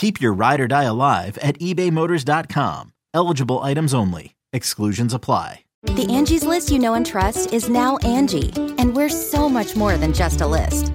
Keep your ride or die alive at ebaymotors.com. Eligible items only. Exclusions apply. The Angie's list you know and trust is now Angie, and we're so much more than just a list.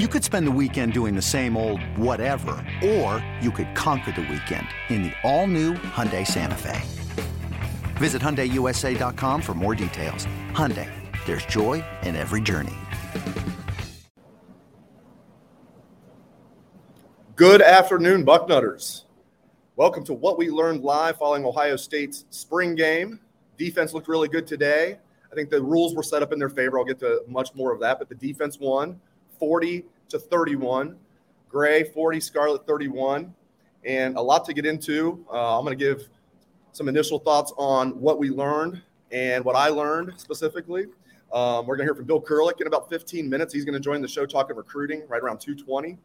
You could spend the weekend doing the same old whatever, or you could conquer the weekend in the all-new Hyundai Santa Fe. Visit HyundaiUSA.com for more details. Hyundai, there's joy in every journey. Good afternoon, Bucknutters. Welcome to what we learned live following Ohio State's spring game. Defense looked really good today. I think the rules were set up in their favor. I'll get to much more of that, but the defense won 40 to 31. Gray 40, Scarlet 31. And a lot to get into. Uh, I'm going to give some initial thoughts on what we learned and what I learned specifically. Um, we're going to hear from Bill Kurelic in about 15 minutes. He's going to join the show talking recruiting right around 220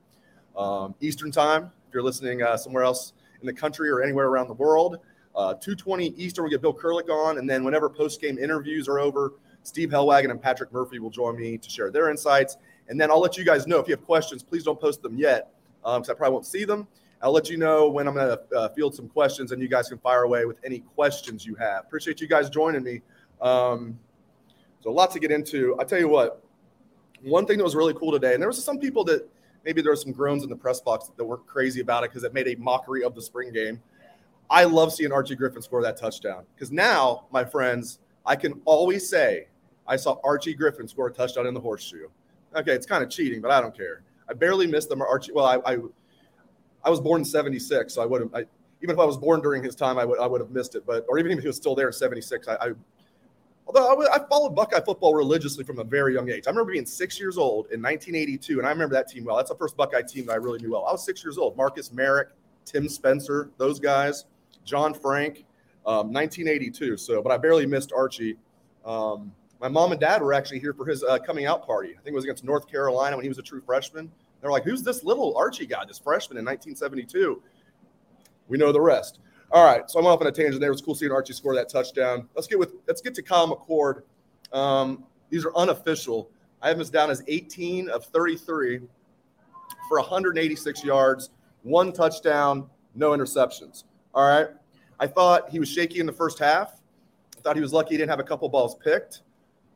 um, Eastern time. If you're listening uh, somewhere else in the country or anywhere around the world, uh, 220 Eastern, we get Bill Kurelic on. And then whenever post game interviews are over, Steve Helwagen and Patrick Murphy will join me to share their insights. And then I'll let you guys know if you have questions, please don't post them yet because um, I probably won't see them. I'll let you know when I'm going to uh, field some questions and you guys can fire away with any questions you have. Appreciate you guys joining me. Um, so, a lot to get into. I tell you what, one thing that was really cool today, and there was some people that maybe there were some groans in the press box that were crazy about it because it made a mockery of the spring game. I love seeing Archie Griffin score that touchdown because now, my friends, I can always say I saw Archie Griffin score a touchdown in the horseshoe. Okay, it's kind of cheating, but I don't care. I barely missed them. Archie. Well, I, I, I was born in '76, so I would have. even if I was born during his time, I would I would have missed it. But or even if he was still there in '76, I, I although I, I, followed Buckeye football religiously from a very young age. I remember being six years old in 1982, and I remember that team well. That's the first Buckeye team that I really knew well. I was six years old. Marcus Marek, Tim Spencer, those guys, John Frank, um, 1982. So, but I barely missed Archie. Um, my mom and dad were actually here for his uh, coming out party. I think it was against North Carolina when he was a true freshman. They're like, "Who's this little Archie guy? This freshman in 1972?" We know the rest. All right, so I'm off on a tangent there. It was cool seeing Archie score that touchdown. Let's get with let's get to Kyle McCord. Um, these are unofficial. I have this down as 18 of 33 for 186 yards, one touchdown, no interceptions. All right. I thought he was shaky in the first half. I thought he was lucky he didn't have a couple balls picked.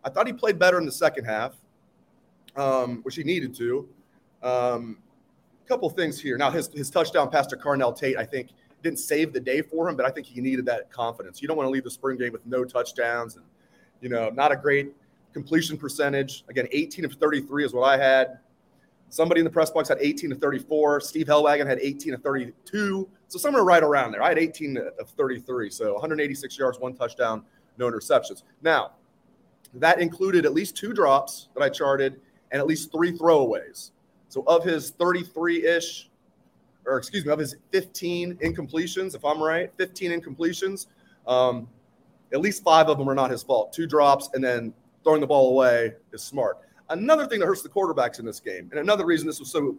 I thought he played better in the second half, um, which he needed to. Um, a couple things here. Now, his, his touchdown pass to Carnell Tate, I think, didn't save the day for him, but I think he needed that confidence. You don't want to leave the spring game with no touchdowns and, you know, not a great completion percentage. Again, 18 of 33 is what I had. Somebody in the press box had 18 to 34. Steve Helwagen had 18 to 32. So somewhere right around there. I had 18 of 33. So 186 yards, one touchdown, no interceptions. Now, that included at least two drops that I charted and at least three throwaways. So of his 33 ish, or excuse me, of his 15 incompletions, if I'm right, 15 incompletions, um, at least five of them are not his fault. Two drops and then throwing the ball away is smart. Another thing that hurts the quarterbacks in this game, and another reason this was so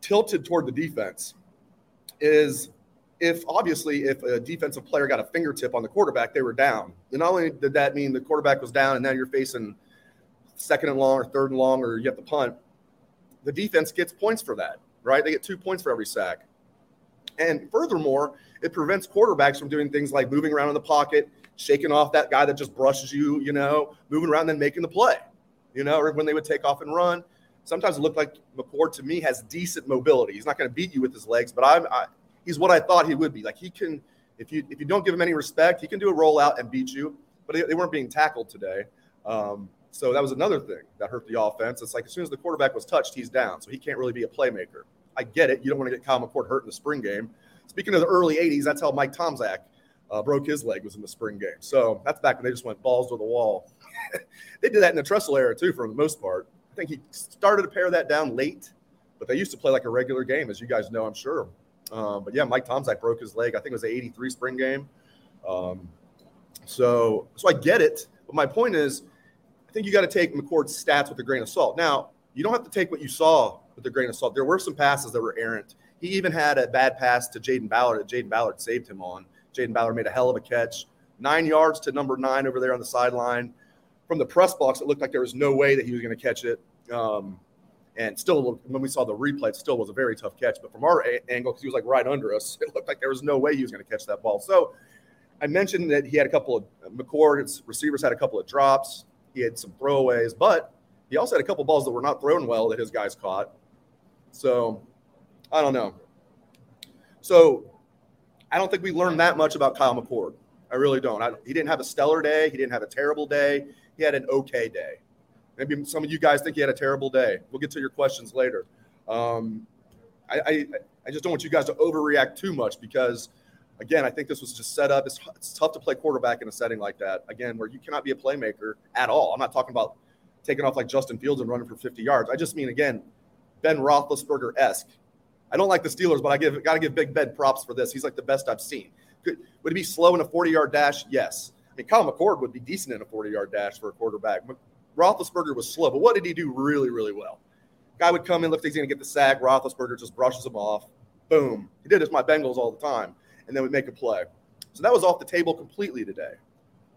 tilted toward the defense, is if obviously if a defensive player got a fingertip on the quarterback, they were down. And not only did that mean the quarterback was down, and now you're facing second and long or third and long, or you have to punt. the defense gets points for that, right? They get two points for every sack. And furthermore, it prevents quarterbacks from doing things like moving around in the pocket, shaking off that guy that just brushes you, you know, moving around and then making the play, you know, or when they would take off and run. Sometimes it looked like McCord to me has decent mobility. He's not going to beat you with his legs, but I'm, I, he's what I thought he would be. Like he can, if you if you don't give him any respect, he can do a rollout and beat you. But they, they weren't being tackled today. Um, so that was another thing that hurt the offense. It's like as soon as the quarterback was touched, he's down. So he can't really be a playmaker. I get it. You don't want to get Kyle McCord hurt in the spring game. Speaking of the early 80s, that's how Mike Tomczak uh, broke his leg was in the spring game. So that's back when they just went balls to the wall. they did that in the Tressel era too, for the most part. I think he started to pare that down late, but they used to play like a regular game, as you guys know, I'm sure. Um, but yeah, Mike Tomczak broke his leg. I think it was the 83 spring game. Um, so, so I get it. But my point is, I think you got to take McCord's stats with a grain of salt. Now, you don't have to take what you saw with a grain of salt. There were some passes that were errant. He even had a bad pass to Jayden Ballard that Jayden Ballard saved him on. Jayden Ballard made a hell of a catch. Nine yards to number nine over there on the sideline. From the press box, it looked like there was no way that he was going to catch it. Um, and still, when we saw the replay, it still was a very tough catch. But from our a- angle, because he was like right under us, it looked like there was no way he was going to catch that ball. So I mentioned that he had a couple of uh, McCord, his receivers had a couple of drops. He had some throwaways, but he also had a couple balls that were not thrown well that his guys caught. So I don't know. So I don't think we learned that much about Kyle McCord. I really don't. I, he didn't have a stellar day. He didn't have a terrible day. He had an okay day. Maybe some of you guys think he had a terrible day. We'll get to your questions later. Um, I, I, I just don't want you guys to overreact too much because, again, I think this was just set up. It's, it's tough to play quarterback in a setting like that, again, where you cannot be a playmaker at all. I'm not talking about taking off like Justin Fields and running for 50 yards. I just mean, again, Ben Roethlisberger esque. I don't like the Steelers, but I give got to give Big Ben props for this. He's like the best I've seen. Could, would he be slow in a 40 yard dash? Yes. I mean, Kyle McCord would be decent in a 40 yard dash for a quarterback. Roethlisberger was slow, but what did he do really, really well? Guy would come in, like he's to get the sack. Roethlisberger just brushes him off. Boom. He did this my Bengals all the time, and then would make a play. So that was off the table completely today.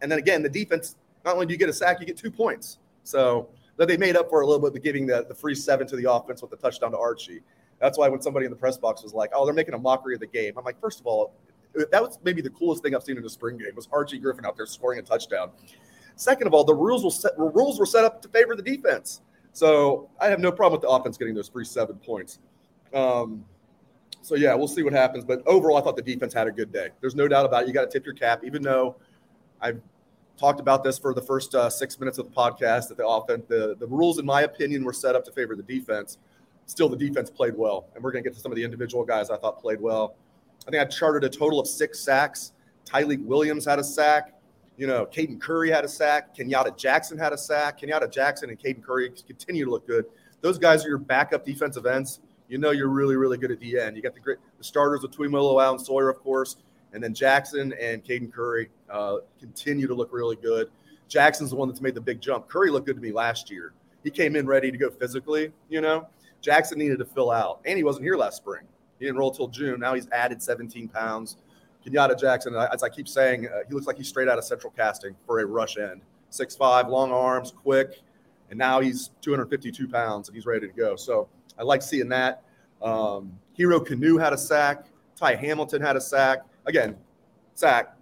And then again, the defense, not only do you get a sack, you get two points. So that they made up for a little bit by giving the, the free seven to the offense with the touchdown to Archie. That's why when somebody in the press box was like, "Oh, they're making a mockery of the game," I'm like, first of all, that was maybe the coolest thing I've seen in a spring game was Archie Griffin out there scoring a touchdown. Second of all, the rules will set, rules were set up to favor the defense, so I have no problem with the offense getting those free seven points. Um, so yeah, we'll see what happens. But overall, I thought the defense had a good day. There's no doubt about it. You got to tip your cap, even though I've talked about this for the first uh, six minutes of the podcast that the offense, the, the rules, in my opinion, were set up to favor the defense still the defense played well. And we're going to get to some of the individual guys I thought played well. I think I charted a total of six sacks. Tyleik Williams had a sack. You know, Caden Curry had a sack. Kenyatta Jackson had a sack. Kenyatta Jackson and Caden Curry continue to look good. Those guys are your backup defensive ends. You know you're really, really good at the end. You got the great the starters with Tuimoloau and Sawyer, of course, and then Jackson and Caden Curry uh, continue to look really good. Jackson's the one that's made the big jump. Curry looked good to me last year. He came in ready to go physically, you know. Jackson needed to fill out, and he wasn't here last spring. He didn't roll till June. Now he's added 17 pounds. Kenyatta Jackson, as I keep saying, uh, he looks like he's straight out of central casting for a rush end. 6'5, long arms, quick, and now he's 252 pounds and he's ready to go. So I like seeing that. Um, Hero Kanu had a sack. Ty Hamilton had a sack. Again, sack.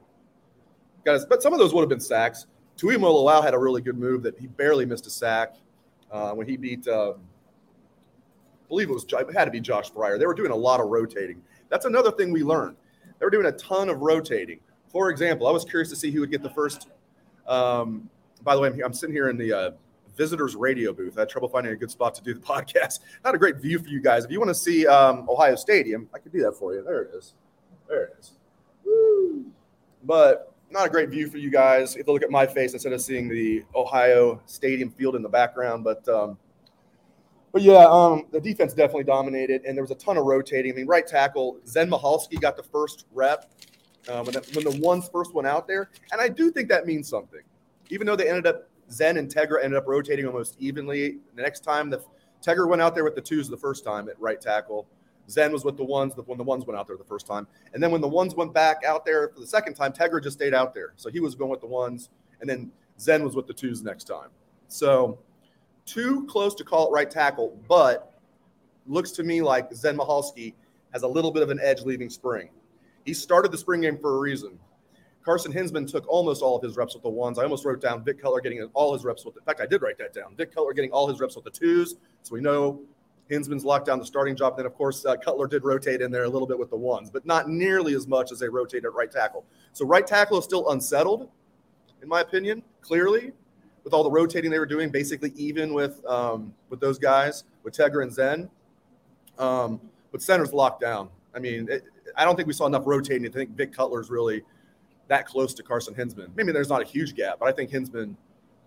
Guys, but some of those would have been sacks. Tuimoloau had a really good move that he barely missed a sack uh, when he beat. Um, believe it was it had to be Josh Fryar. They were doing a lot of rotating. That's another thing we learned. They were doing a ton of rotating. For example, I was curious to see who would get the first. Um, by the way, I'm, I'm sitting here in the uh, visitors radio booth. I had trouble finding a good spot to do the podcast. Not a great view for you guys. If you want to see um, Ohio Stadium, I could do that for you. There it is. There it is. Woo. But not a great view for you guys. If you look at my face instead of seeing the Ohio Stadium field in the background, but um, but yeah, um, the defense definitely dominated, and there was a ton of rotating. I mean, right tackle Zen Michalski got the first rep um, when, the, when the ones first went out there, and I do think that means something. Even though they ended up Zen and Tegra ended up rotating almost evenly. The next time the Tegra went out there with the twos the first time at right tackle. Zen was with the ones when the ones went out there the first time, and then when the ones went back out there for the second time, Tegra just stayed out there. So he was going with the ones, and then Zen was with the twos next time. So too close to call it right tackle, but looks to me like Zen Michalski has a little bit of an edge leaving spring. He started the spring game for a reason. Carson Hinzman took almost all of his reps with the ones. I almost wrote down Vic Cutler getting all his reps with. The, in fact, I did write that down. Vic Cutler getting all his reps with the twos. So we know Hinzman's locked down the starting job. Then, of course, uh, Cutler did rotate in there a little bit with the ones, but not nearly as much as they rotated at right tackle. So right tackle is still unsettled, in my opinion, clearly, with all the rotating they were doing, basically even with um, with those guys, with Tegra and Zen. Um, but center's locked down. I mean, it, I don't think we saw enough rotating to think Vic Cutler's really that close to Carson Hinzman. Maybe there's not a huge gap, but I think Hinzman,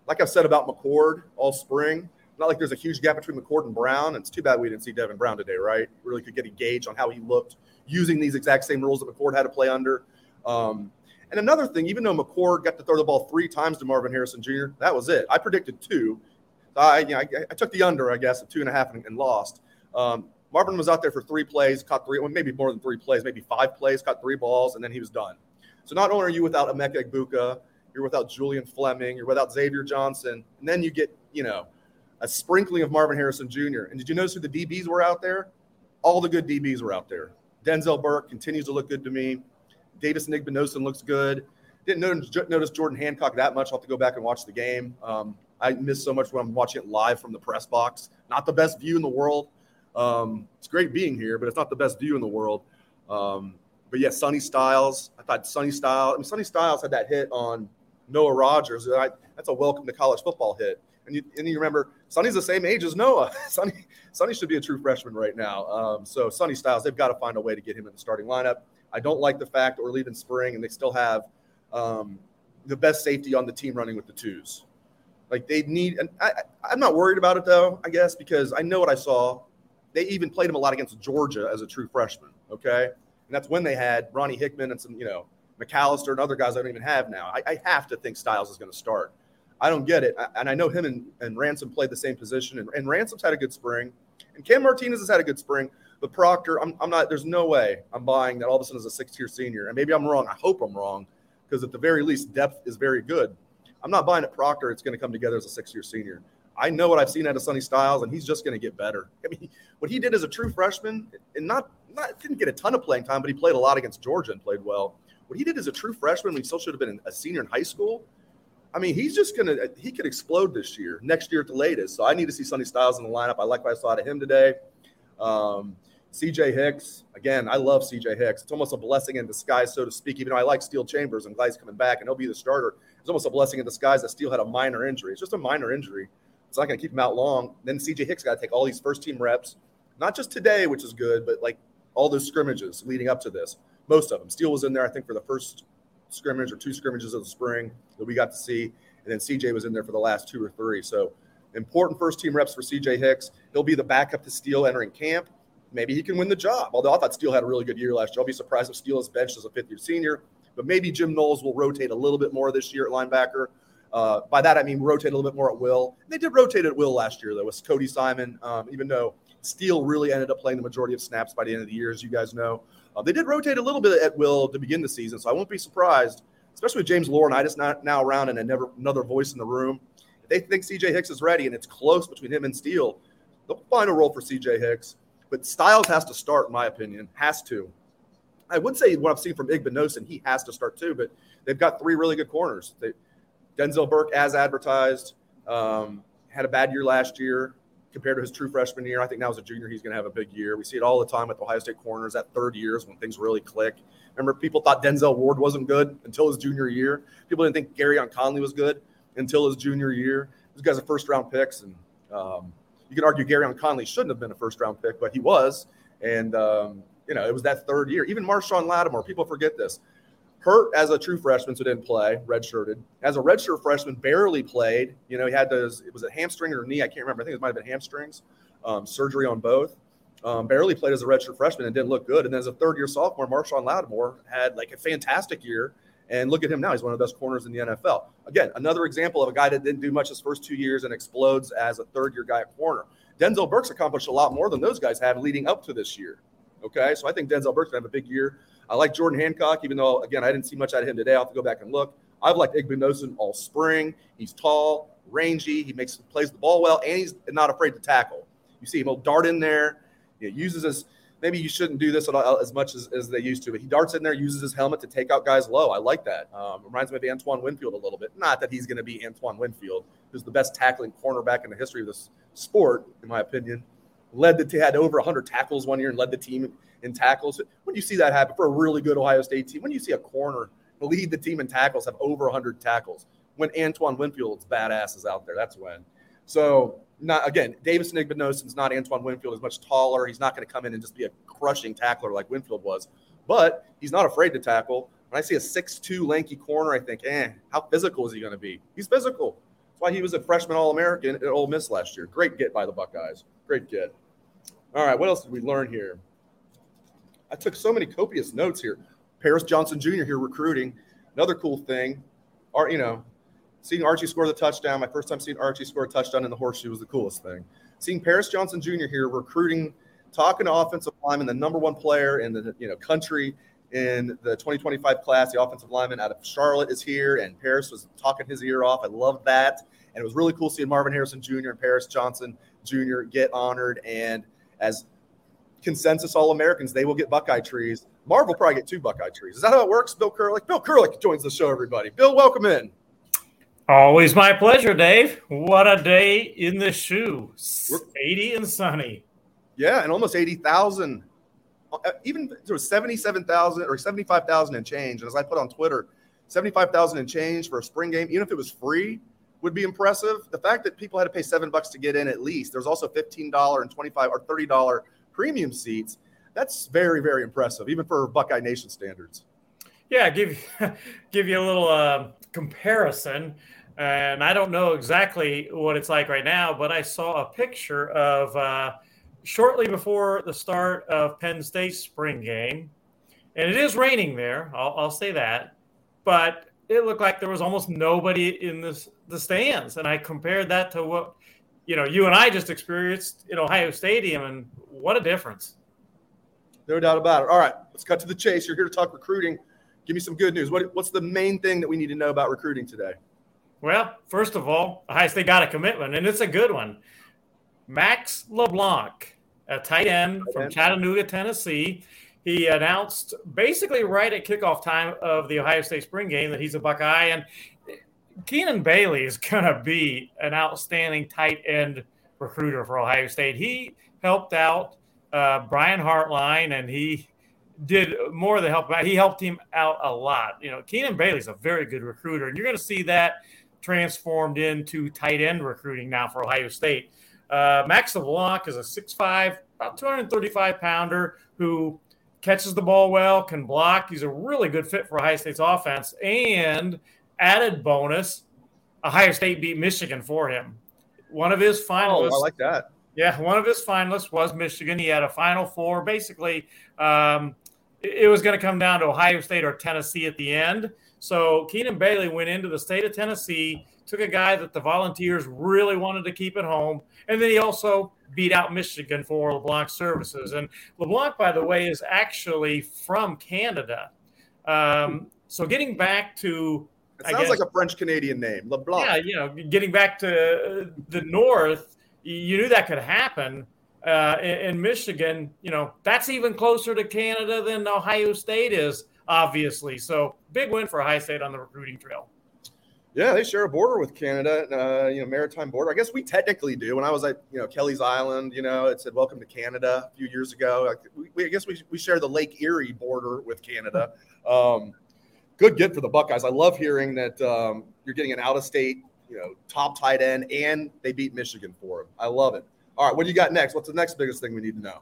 like I've said about McCord all spring, not like there's a huge gap between McCord and Brown. And it's too bad we didn't see Devin Brown today, right? Really could get a gauge on how he looked using these exact same rules that McCord had to play under. Um, and another thing, even though McCord got to throw the ball three times to Marvin Harrison Jr., that was it. I predicted two. I, you know, I, I took the under, I guess, at two and a half and, and lost. Um, Marvin was out there for three plays, caught three, well, maybe more than three plays, maybe five plays, caught three balls, and then he was done. So not only are you without Emeka Egbuka, you're without Julian Fleming, you're without Xavier Johnson, and then you get, you know, a sprinkling of Marvin Harrison Jr. And did you notice who the DBs were out there? All the good DBs were out there. Denzel Burke continues to look good to me. Davis Igbinosun looks good. Didn't notice, notice, Jordan Hancock that much. I'll have to go back and watch the game. Um, I miss so much when I'm watching it live from the press box. Not the best view in the world. Um, it's great being here, but it's not the best view in the world. Um, but yeah, Sonny Styles. I thought Sonny Styles. I mean, Sonny Styles had that hit on Noah Rogers. I, that's a welcome to college football hit. And you, and you remember Sonny's the same age as Noah. Sonny, Sonny should be a true freshman right now. Um, so Sonny Styles, they've got to find a way to get him in the starting lineup. I don't like the fact that we're leaving spring and they still have um, the best safety on the team running with the twos. Like they need, and I, I'm not worried about it though. I guess because I know what I saw. They even played him a lot against Georgia as a true freshman. Okay, and that's when they had Ronnie Hickman and some, you know, McCalister and other guys I don't even have now. I, I have to think Styles is going to start. I don't get it. And I know him and, and Ransom played the same position, and, and Ransom's had a good spring, and Cam Martinez has had a good spring. But Proctor, I'm, I'm not, there's no way I'm buying that all of a sudden is a six year senior. And maybe I'm wrong. I hope I'm wrong because at the very least, depth is very good. I'm not buying at Proctor. It's going to come together as a six year senior. I know what I've seen out of Sonny Styles, and he's just going to get better. I mean, what he did as a true freshman, and not, not didn't get a ton of playing time, but he played a lot against Georgia and played well. What he did as a true freshman, when he still should have been a senior in high school, I mean, he's just gonna he could explode this year, next year at the latest. So I need to see Sonny Styles in the lineup. I like what I saw out of him today. Um, CJ Hicks, again, I love CJ Hicks. It's almost a blessing in disguise, so to speak. Even though I like Steele Chambers I'm glad he's coming back and he'll be the starter, it's almost a blessing in disguise that Steele had a minor injury. It's just a minor injury. It's not going to keep him out long. Then CJ Hicks got to take all these first team reps, not just today, which is good, but like all those scrimmages leading up to this. Most of them. Steele was in there, I think, for the first scrimmage or two scrimmages of the spring that we got to see. And then CJ was in there for the last two or three. So important first team reps for CJ Hicks. He'll be the backup to Steele entering camp. Maybe he can win the job. Although I thought Steele had a really good year last year. I'll be surprised if Steele is benched as a fifth year senior. But maybe Jim Knowles will rotate a little bit more this year at linebacker. Uh, by that, I mean rotate a little bit more at will. They did rotate at will last year, though, with Cody Simon, um, even though Steele really ended up playing the majority of snaps by the end of the year, as you guys know. Uh, they did rotate a little bit at will to begin the season, so I won't be surprised especially with James Laurinaitis not now around and never, another voice in the room. If they think CJ Hicks is ready and it's close between him and Steele, they'll find a role for CJ Hicks. But Styles has to start, in my opinion, has to. I would say what I've seen from Igbinosun, he has to start too, but they've got three really good corners. They, Denzel Burke, as advertised, um, had a bad year last year compared to his true freshman year. I think now as a junior, he's going to have a big year. We see it all the time with Ohio State corners. That third year is when things really click. Remember, people thought Denzel Ward wasn't good until his junior year. People didn't think Gareon Conley was good until his junior year. These guys are first round picks, and um, you can argue Gareon Conley shouldn't have been a first round pick, but he was. And um, you know, it was that third year. Even Marshon Lattimore, people forget this. Hurt as a true freshman, so didn't play, redshirted. As a redshirt freshman, barely played. You know, he had those. It was a hamstring or knee. I can't remember. I think it might have been hamstrings. Um, surgery on both. Um, barely played as a redshirt freshman and didn't look good. And then as a third year sophomore, Marshon Lattimore had like a fantastic year. And look at him now; he's one of the best corners in the NFL. Again, another example of a guy that didn't do much his first two years and explodes as a third year guy at corner. Denzel Burke's accomplished a lot more than those guys have leading up to this year. Okay, so I think Denzel Burke's gonna have a big year. I like Jordan Hancock, even though again I didn't see much out of him today. I'll have to go back and look. I've liked Igbinosun all spring. He's tall, rangy. He makes plays the ball well, and he's not afraid to tackle. You see him, he'll dart in there He uses his maybe you shouldn't do this as much as, as they used to, but he darts in there, uses his helmet to take out guys low. I like that. Um, reminds me of Antoine Winfield a little bit. Not that he's going to be Antoine Winfield, who's the best tackling cornerback in the history of this sport, in my opinion. Led the had over 100 tackles one year and led the team in tackles. When you see that happen for a really good Ohio State team, when you see a corner lead the team in tackles, have over 100 tackles, when Antoine Winfield's badasses out there, that's when. So not again, Davison Igbinosun's not Antoine Winfield. He's much taller. He's not going to come in and just be a crushing tackler like Winfield was, but he's not afraid to tackle. When I see a six-two lanky corner, I think, eh, how physical is he going to be? He's physical. That's why he was a freshman All-American at Ole Miss last year. Great get by the Buckeyes. Great get. All right, what else did we learn here? I took so many copious notes here. Paris Johnson Jr. here recruiting. Another cool thing, are you know, Seeing Archie score the touchdown, my first time seeing Archie score a touchdown in the horseshoe was the coolest thing. Seeing Paris Johnson Jr. here recruiting, talking to offensive lineman, the number one player in the you know country in the 2025 class, the offensive lineman out of Charlotte is here, and Paris was talking his ear off. I love that, and it was really cool seeing Marvin Harrison Jr. and Paris Johnson Jr. get honored. And as consensus All Americans, they will get Buckeye trees. Marv will probably get two Buckeye trees. Is that how it works? Bill Kurelic. Bill Kurelic joins the show. Everybody, Bill, welcome in. Always my pleasure, Dave. What a day in the shoe. 80 and sunny. Yeah, and almost 80,000. Uh, even there was 77,000 or 75,000 and change. And as I put on Twitter, 75,000 and change for a spring game, even if it was free, would be impressive. The fact that people had to pay seven bucks to get in at least, there's also $15 and 25 or $30 premium seats. That's very, very impressive, even for Buckeye Nation standards. Yeah, give give you a little uh, comparison and I don't know exactly what it's like right now, but I saw a picture of uh, shortly before the start of Penn State's spring game, and it is raining there. I'll, I'll say that, but it looked like there was almost nobody in this, the stands, and I compared that to what you know you and I just experienced in Ohio Stadium, and what a difference! No doubt about it. All right, let's cut to the chase. You're here to talk recruiting. Give me some good news. What, what's the main thing that we need to know about recruiting today? Well, first of all, Ohio State got a commitment, and it's a good one. Max LeBlanc, a tight end from Chattanooga, Tennessee. He announced basically right at kickoff time of the Ohio State spring game that he's a Buckeye. And Keenan Bailey is going to be an outstanding tight end recruiter for Ohio State. He helped out uh, Brian Hartline, and he did more than help out. He helped him out a lot. You know, Keenan Bailey's a very good recruiter, and you're going to see that – transformed into tight end recruiting now for Ohio State. Uh, Max LeBlanc is a 6'5, about 235 pounder who catches the ball well, can block. He's a really good fit for Ohio State's offense. And added bonus, Ohio State beat Michigan for him. One of his finalists. Oh, I like that. Yeah, one of his finalists was Michigan. He had a Final Four. Basically, um, it was going to come down to Ohio State or Tennessee at the end. So Keenan Bailey went into the state of Tennessee, took a guy that the Volunteers really wanted to keep at home, and then he also beat out Michigan for LeBlanc services. And LeBlanc, by the way, is actually from Canada. Um, so getting back to it sounds guess, like a French Canadian name, LeBlanc. Yeah, you know, getting back to the north, you knew that could happen. Uh, in, in Michigan, you know, that's even closer to Canada than Ohio State is obviously. So big win for High State on the recruiting trail. Yeah, they share a border with Canada, uh, you know, maritime border. I guess we technically do. When I was at, you know, Kelleys Island, you know, it said "Welcome to Canada" a few years ago. We, we, I guess we, we share the Lake Erie border with Canada. Um, good get for the Buckeyes. I love hearing that um, you're getting an out-of-state, you know, top tight end, and they beat Michigan for him. I love it. All right, what do you got next? What's the next biggest thing we need to know?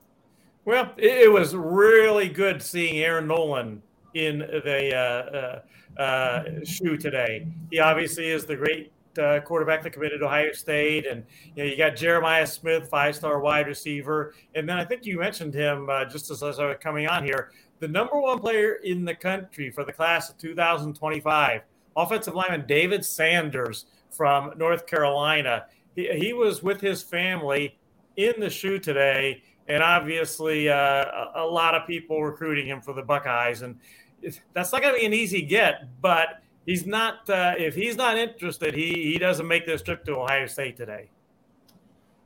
Well, it was really good seeing Air Noland in the uh, uh, uh, shoe today. He obviously is the great uh, quarterback that committed Ohio State, and you know you got Jeremiah Smith, five-star wide receiver, and then I think you mentioned him uh, just as, as I was coming on here, the number one player in the country for the class of 2025, offensive lineman David Sanders from North Carolina. He, he was with his family in the shoe today and obviously uh, a lot of people recruiting him for the Buckeyes, and that's not going to be an easy get. But he's not. Uh, if he's not interested, he he doesn't make this trip to Ohio State today.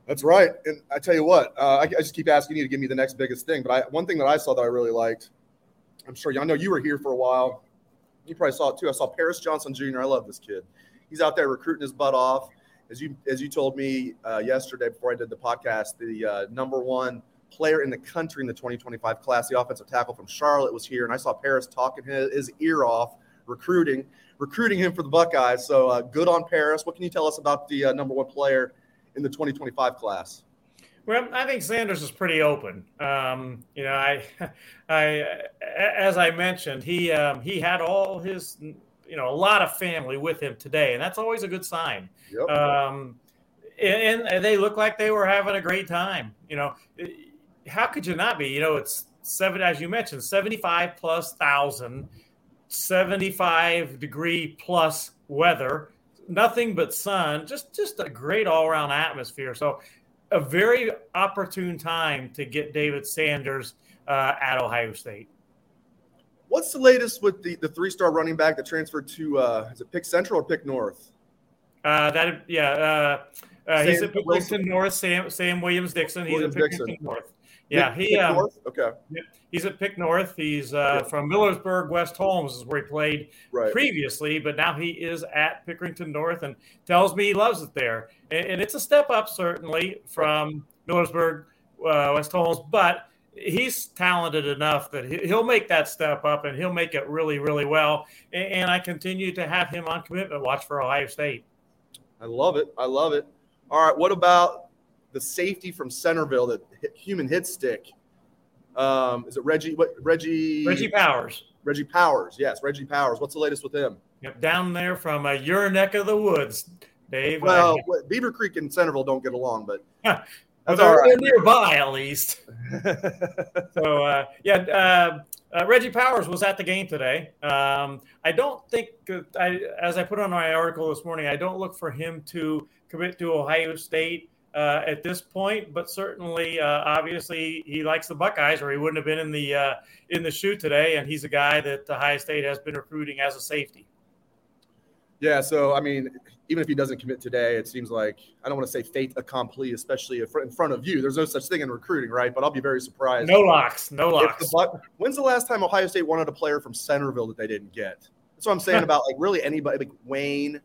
That's right. And I tell you what, uh, I, I, just keep asking you to give me the next biggest thing. But I, one thing that I saw that I really liked, I'm sure y'all know you were here for a while. You probably saw it too. I saw Paris Johnson Jr. I love this kid. He's out there recruiting his butt off. As you as you told me uh, yesterday before I did the podcast, the uh, number one player in the country in the 2025 class, the offensive tackle from Charlotte, was here, and I saw Paris talking his, his ear off, recruiting recruiting him for the Buckeyes. So uh, good on Paris. What can you tell us about the uh, number one player in the 2025 class? Well, I think Sanders is pretty open. Um, you know, I, I, as I mentioned, he um, he had all his, you know, a lot of family with him today, and that's always a good sign. Yep. Um, and, and they look like they were having a great time. You know, how could you not be? You know, it's seven, as you mentioned, seventy-five plus thousand 75 degree plus weather, nothing but sun, just just a great all around atmosphere. So, a very opportune time to get David Sanders uh, at Ohio State. What's the latest with the, the three star running back that transferred to uh, is it Pick Central or Pick North? Uh, that yeah, uh, uh, he's at Pickerington North. Sam Sam Williams Dixon. He's Williams at Pickerington North. Yeah, he. Um, okay. He's at Pick North. He's uh, yeah. from Millersburg, West Holmes, is where he played right. previously, but now he is at Pickerington North and tells me he loves it there. And, and it's a step up, certainly, from Millersburg, uh, West Holmes, but he's talented enough that he'll make that step up and he'll make it really, really well. And, and I continue to have him on commitment watch for Ohio State. I love it. I love it. All right. What about the safety from Centerville, the human hit stick. Um, is it Reggie? What Reggie? Reggie Powers. Reggie Powers. Yes, Reggie Powers. What's the latest with him? Yep, down there from uh, your neck of the woods, Dave. Well, uh, Beaver Creek and Centerville don't get along, but that's all right. nearby at least. so uh, yeah, uh, uh, Reggie Powers was at the game today. Um, I don't think, I, as I put on my article this morning, I don't look for him to commit to Ohio State uh, at this point, but certainly, uh, obviously, he likes the Buckeyes, or he wouldn't have been in the uh, in the shoot today. And he's a guy that the Ohio State has been recruiting as a safety. Yeah, so I mean, even if he doesn't commit today, it seems like I don't want to say fate accompli, especially in front of you. There's no such thing in recruiting, right? But I'll be very surprised. No locks, no locks. The, when's the last time Ohio State wanted a player from Centerville that they didn't get? That's what I'm saying about like really anybody, like Wayne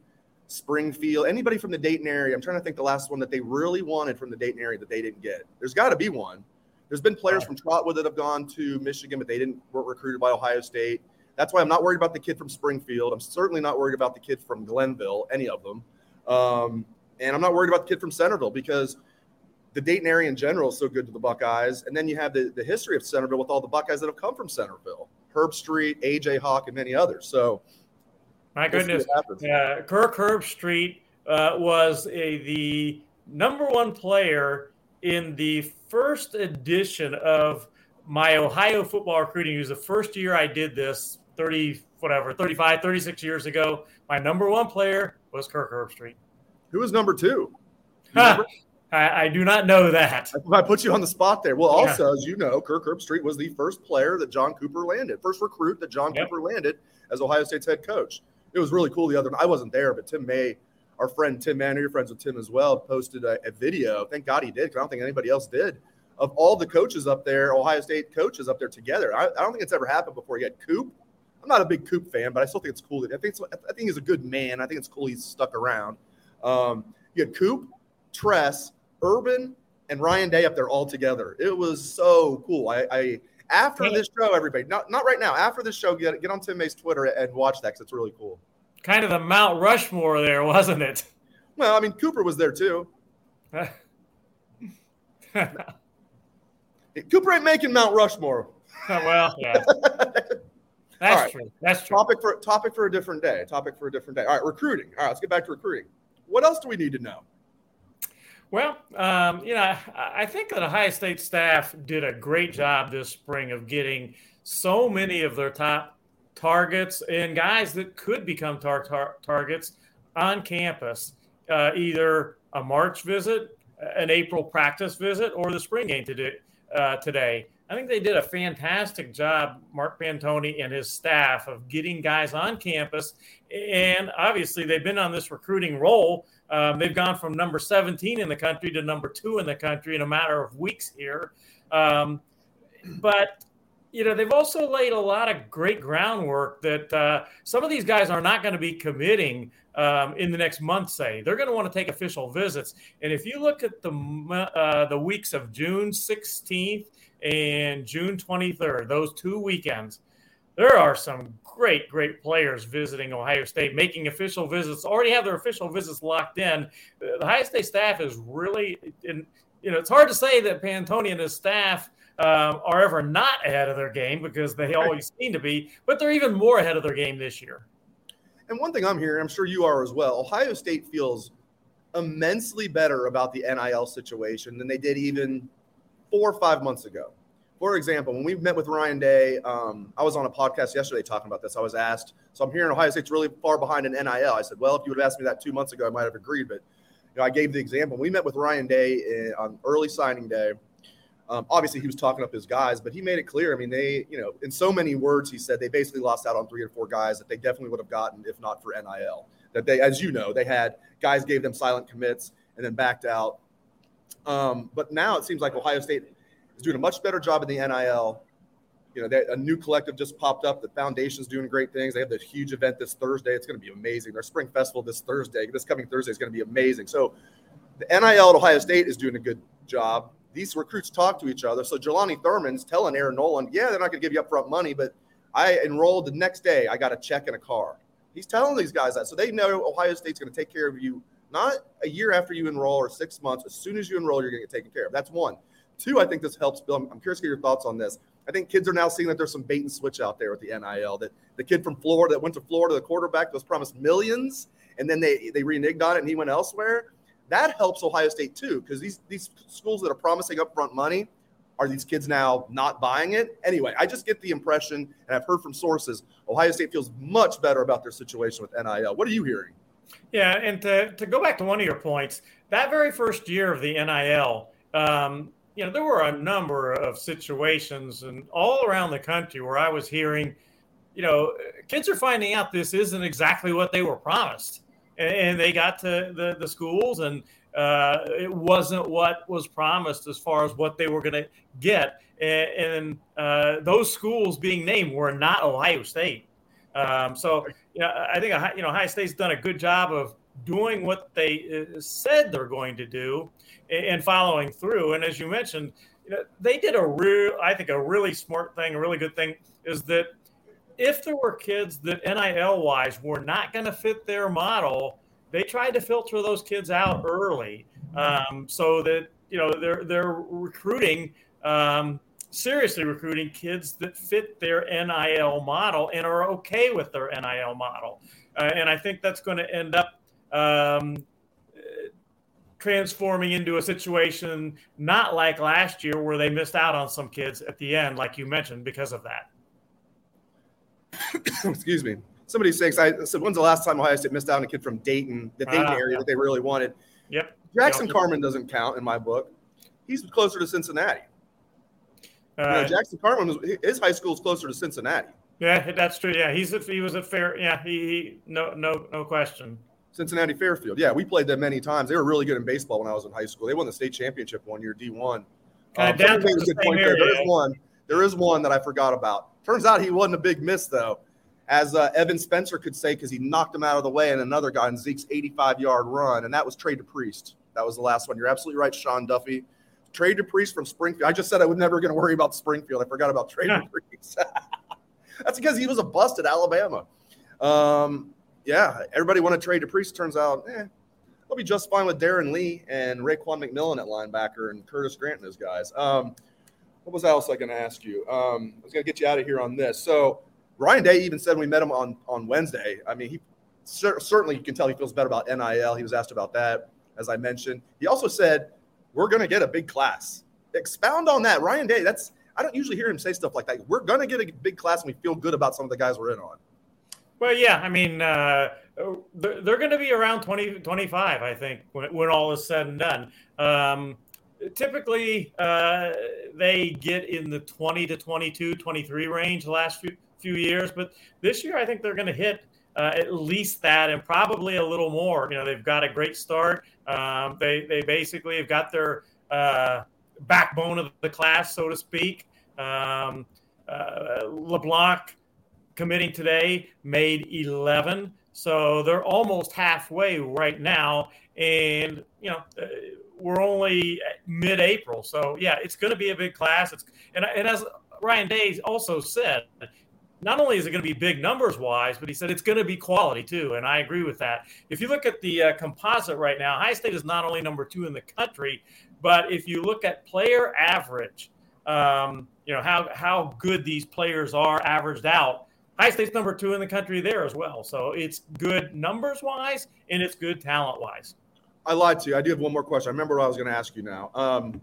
Springfield, anybody from the Dayton area. I'm trying to think the last one that they really wanted from the Dayton area that they didn't get. There's got to be one. There's been players from Trotwood that have gone to Michigan, but they didn't weren't recruited by Ohio State. That's why I'm not worried about the kid from Springfield. I'm certainly not worried about the kid from Glenville, any of them. Um, and I'm not worried about the kid from Centerville because the Dayton area in general is so good to the Buckeyes. And then you have the, the history of Centerville with all the Buckeyes that have come from Centerville, Herbstreit, AJ Hawk, and many others. So my goodness. Uh, Kirk Herbstreit uh, was a, the number one player in the first edition of my Ohio football recruiting. It was the first year I did this 30, whatever, 35, 36 years ago. My number one player was Kirk Herbstreit. Who was number two? I, I, do not know that. I put you on the spot there. Well, also, yeah. as you know, Kirk Herbstreit was the first player that John Cooper landed, first recruit that John yep. Cooper landed as Ohio State's head coach it was really cool the other I wasn't there, but Tim May, our friend Tim May, you're friends with Tim as well, posted a, a video. Thank God he did, because I don't think anybody else did. Of all the coaches up there, Ohio State coaches up there together. I, I don't think it's ever happened before. You had Coop. I'm not a big Coop fan, but I still think it's cool. That, I think it's, I think he's a good man. I think it's cool he's stuck around. Um, you had Coop, Tress, Urban, and Ryan Day up there all together. It was so cool. I, I after this show, everybody, not not right now. After this show, get get on Tim May's Twitter and watch that because it's really cool. Kind of the Mount Rushmore there, wasn't it? Well, I mean, Cooper was there too. Cooper ain't making Mount Rushmore. well, yeah. That's right. true. That's true. Topic for topic for a different day. Topic for a different day. All right, recruiting. All right, let's get back to recruiting. What else do we need to know? Well, um, you know, I think that Ohio State staff did a great job this spring of getting so many of their top targets and guys that could become tar- tar- targets on campus, uh, either a March visit, an April practice visit, or the spring game today. Uh, today, I think they did a fantastic job, Mark Pantoni and his staff, of getting guys on campus. And obviously, they've been on this recruiting roll. Um, they've gone from number 17 in the country to number two in the country in a matter of weeks here. Um, but you know they've also laid a lot of great groundwork that uh, some of these guys are not going to be committing um, in the next month. Say they're going to want to take official visits, and if you look at the uh, the weeks of June 16th and June 23rd, those two weekends, there are some great, great players visiting Ohio State, making official visits. Already have their official visits locked in. The Ohio State staff is really, in, you know, it's hard to say that Pantoni and his staff um, are ever not ahead of their game because they always seem to be, but they're even more ahead of their game this year. And one thing I'm hearing, I'm sure you are as well, Ohio State feels immensely better about the NIL situation than they did even four or five months ago. For example, when we met with Ryan Day, um, I was on a podcast yesterday talking about this. I was asked, so I'm hearing Ohio State's really far behind in NIL. I said, well, if you would have asked me that two months ago, I might have agreed. But you know, I gave the example. We met with Ryan Day in, on early signing day, um, obviously, he was talking up his guys, but he made it clear. I mean, they, you know, in so many words, he said they basically lost out on three or four guys that they definitely would have gotten if not for NIL. That they, as you know, they had guys gave them silent commits and then backed out. Um, but now it seems like Ohio State is doing a much better job in the NIL. You know, they, a new collective just popped up. The foundation's doing great things. They have this huge event this Thursday. It's going to be amazing. Their spring festival this Thursday, this coming Thursday, is going to be amazing. So the NIL at Ohio State is doing a good job these recruits talk to each other. So Jelani Thurman's telling Air Noland, yeah, they're not going to give you upfront money, but I enrolled the next day. I got a check in a car. He's telling these guys that. So they know Ohio State's going to take care of you not a year after you enroll or six months. As soon as you enroll, you're going to get taken care of. That's one. Two, I think this helps, Bill. I'm, I'm curious to get your thoughts on this. I think kids are now seeing that there's some bait and switch out there with the NIL. That the kid from Florida that went to Florida, the quarterback, was promised millions, and then they they reneged on it and he went elsewhere that helps Ohio State too, because these these schools that are promising upfront money are these kids now not buying it? Anyway, I just get the impression, and I've heard from sources, Ohio State feels much better about their situation with NIL. What are you hearing? Yeah, and to, to go back to one of your points, that very first year of the NIL, um, you know, there were a number of situations and all around the country where I was hearing, you know, kids are finding out this isn't exactly what they were promised and they got to the, the schools and uh, it wasn't what was promised as far as what they were going to get. And, and uh, those schools being named were not ohio state. Um, so know, i think you know ohio state's done a good job of doing what they uh, said they're going to do and following through. And as you mentioned you know, they did a real i think a really smart thing a really good thing is that if there were kids that NIL wise were not going to fit their model, they tried to filter those kids out early, um, so that you know they're they're recruiting um, seriously recruiting kids that fit their NIL model and are okay with their NIL model, uh, and I think that's going to end up. Um, transforming into a situation not like last year where they missed out on some kids at the end, like you mentioned, because of that. excuse me. Somebody saying, I said, when's the last time Ohio State missed out on a kid from Dayton, the Dayton uh, area yeah. that they really wanted? Yep. Jackson yep. Carman doesn't count in my book. He's closer to Cincinnati. Uh, you know, uh, Jackson Carman, was, his high school is closer to Cincinnati. Yeah, that's true. Yeah, he's a, he was a fair. Yeah, he, he no no no question. Cincinnati Fairfield. Yeah, we played them many times. They were really good in baseball when I was in high school. They won the state championship one year, D one. Um, the there. there is one. There is one that I forgot about. Turns out he wasn't a big miss, though, as uh, Evan Spencer could say, because he knocked him out of the way and another guy in Zeke's 85 yard run, and that was Trey DePriest. That was the last one. You're absolutely right, Sean Duffy. Trey DePriest from Springfield. I just said I was never going to worry about Springfield. I forgot about Trey yeah. DePriest. That's because he was a bust at Alabama. Um, yeah, everybody wanted Trey DePriest. Turns out, eh, they'll be just fine with Darron Lee and Raekwon McMillan at linebacker and Curtis Grant and those guys. Um, what was else I going to ask you? Um, I was going to get you out of here on this. So Ryan Day even said we met him on on Wednesday. I mean, he cer- certainly you can tell he feels better about NIL. He was asked about that, as I mentioned. He also said we're going to get a big class. Expound on that, Ryan Day. That's I don't usually hear him say stuff like that. We're going to get a big class, and we feel good about some of the guys we're in on. Well, yeah, I mean, uh, they're, going to be around 20, 25, I think, when, when all is said and done. Um, typically uh, they get in the 20 to 22, 23 range the last few, few years. But this year, I think they're going to hit uh, at least that and probably a little more. You know, they've got a great start. Um, they, they basically have got their uh, backbone of the class, so to speak. Um, uh, LeBlanc committing today made 11. So they're almost halfway right now. And, you know, uh, we're only mid April. So, yeah, it's going to be a big class. It's and, and as Ryan Day also said, not only is it going to be big numbers wise, but he said it's going to be quality too. And I agree with that. If you look at the uh, composite right now, Ohio State is not only number two in the country, but if you look at player average, um, you know, how, how good these players are averaged out, Ohio State's number two in the country there as well. So it's good numbers wise and it's good talent wise. I lied to you. I do have one more question. I remember what I was going to ask you now. Um,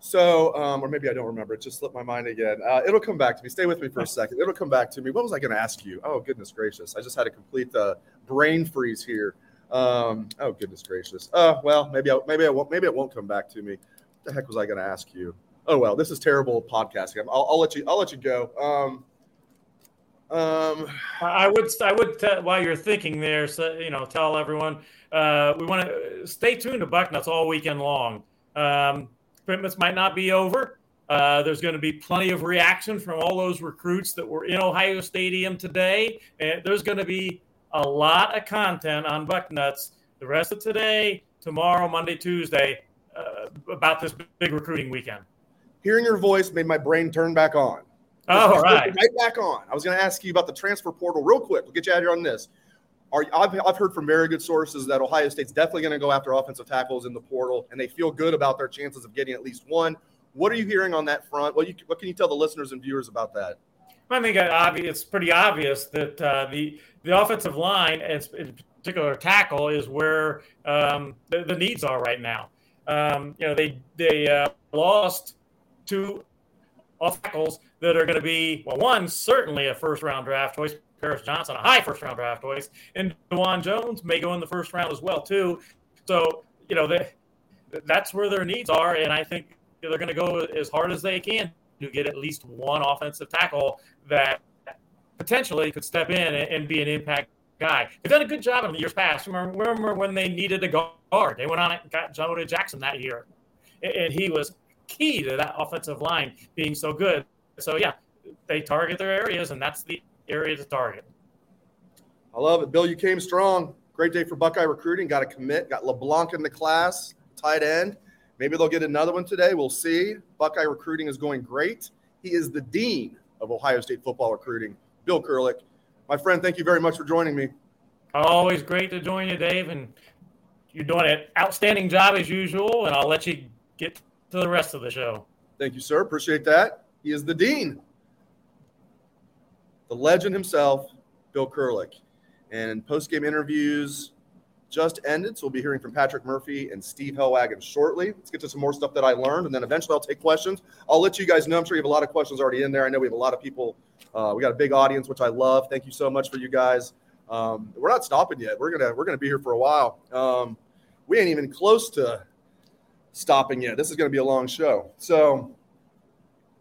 so, um, or maybe I don't remember. It just slipped my mind again. Uh, it'll come back to me. Stay with me for a second. It'll come back to me. What was I going to ask you? Oh, goodness gracious. I just had a complete uh, brain freeze here. Um, oh, goodness gracious. Uh, well, maybe I, maybe I won't. Maybe it won't come back to me. What the heck was I going to ask you? Oh well, this is terrible podcasting. I'll, I'll let you. I'll let you go. Um, um, I would, I would, t- while you're thinking there, so, you know, tell everyone uh, we want to stay tuned to Bucknuts all weekend long. Um, commitments might not be over. Uh, there's going to be plenty of reaction from all those recruits that were in Ohio Stadium today. And there's going to be a lot of content on Bucknuts the rest of today, tomorrow, Monday, Tuesday uh, about this big recruiting weekend. Hearing your voice made my brain turn back on. Oh, right. Right back on. I was going to ask you about the transfer portal real quick. We'll get you out here on this. Are, I've, I've heard from very good sources that Ohio State's definitely going to go after offensive tackles in the portal, and they feel good about their chances of getting at least one. What are you hearing on that front? What, you, what can you tell the listeners and viewers about that? I think it's pretty obvious that uh, the the offensive line, and in particular tackle, is where um, the, the, needs are right now. Um, you know, they they uh, lost two off tackles that are going to be well, one certainly a first round draft choice, Paris Johnson, a high first round draft choice, and Dawand Jones may go in the first round as well too. So you know they, that's where their needs are, and I think they're going to go as hard as they can to get at least one offensive tackle that potentially could step in and be an impact guy. They've done a good job in the years past. Remember, remember when they needed a guard? They went on and got Jonah Jackson that year, and he was key to that offensive line being so good. So yeah, they target their areas, and that's the area to target. I love it, Bill. You came strong. Great day for Buckeye recruiting. Got a commit. Got LeBlanc in the class, tight end. Maybe they'll get another one today. We'll see. Buckeye recruiting is going great. He is the dean of Ohio State football recruiting, Bill Kurelic. My friend, thank you very much for joining me. Always great to join you, Dave, and you're doing an outstanding job as usual. And I'll let you get to the rest of the show. Thank you, sir. Appreciate that. He is the dean the legend himself, Bill Kurelic. And post game interviews just ended. So we'll be hearing from Patrick Murphy and Steve Helwagen shortly. Let's get to some more stuff that I learned, and then eventually I'll take questions. I'll let you guys know. I'm sure you have a lot of questions already in there. I know we have a lot of people. Uh, we got a big audience, which I love. Thank you so much for you guys. Um, we're not stopping yet. We're gonna we're gonna be here for a while. Um, we ain't even close to stopping yet. This is gonna be a long show. So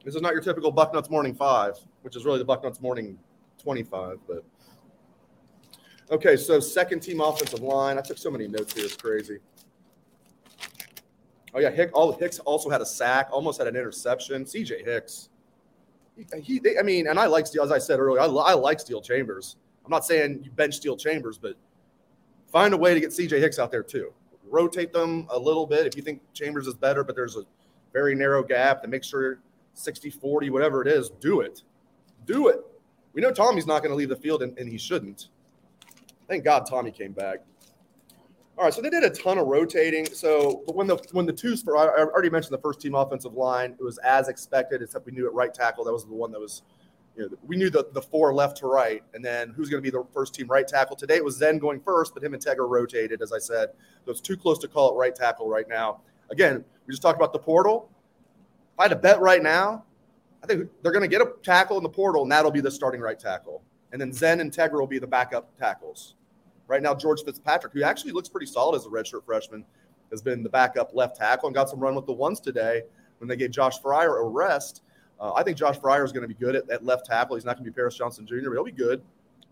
this is not your typical Bucknuts Morning Five, which is really the Bucknuts Morning 25. But okay, so second team offensive line. I took so many notes here. It's crazy. Oh yeah, Hick. All Hicks also had a sack, almost had an interception. C.J. Hicks. He, he they, I mean, and I like Steele. As I said earlier, I, I like Steele Chambers. I'm not saying you bench Steele Chambers, but find a way to get C.J. Hicks out there too. Rotate them a little bit if you think Chambers is better, but there's a very narrow gap. To make sure 60 40, whatever it is, do it. Do it. We know Tommy's not going to leave the field, and, and he shouldn't. Thank God Tommy came back. All right, so they did a ton of rotating. So, but when the when the twos for I already mentioned the first team offensive line, it was as expected, except we knew at right tackle that was the one that was, you know, we knew the the four left to right, and then who's going to be the first team right tackle today? It was Zen going first, but him and Tegra rotated, as I said. So it's too close to call it right tackle right now. Again, we just talked about the portal. If I had to bet right now, I think they're going to get a tackle in the portal, and that'll be the starting right tackle. And then Zen and Tegra will be the backup tackles. Right now, George Fitzpatrick, who actually looks pretty solid as a redshirt freshman, has been the backup left tackle and got some run with the ones today when they gave Josh Fryar a rest. Uh, I think Josh Fryar is going to be good at, at, left tackle. He's not going to be Paris Johnson Jr., but he'll be good.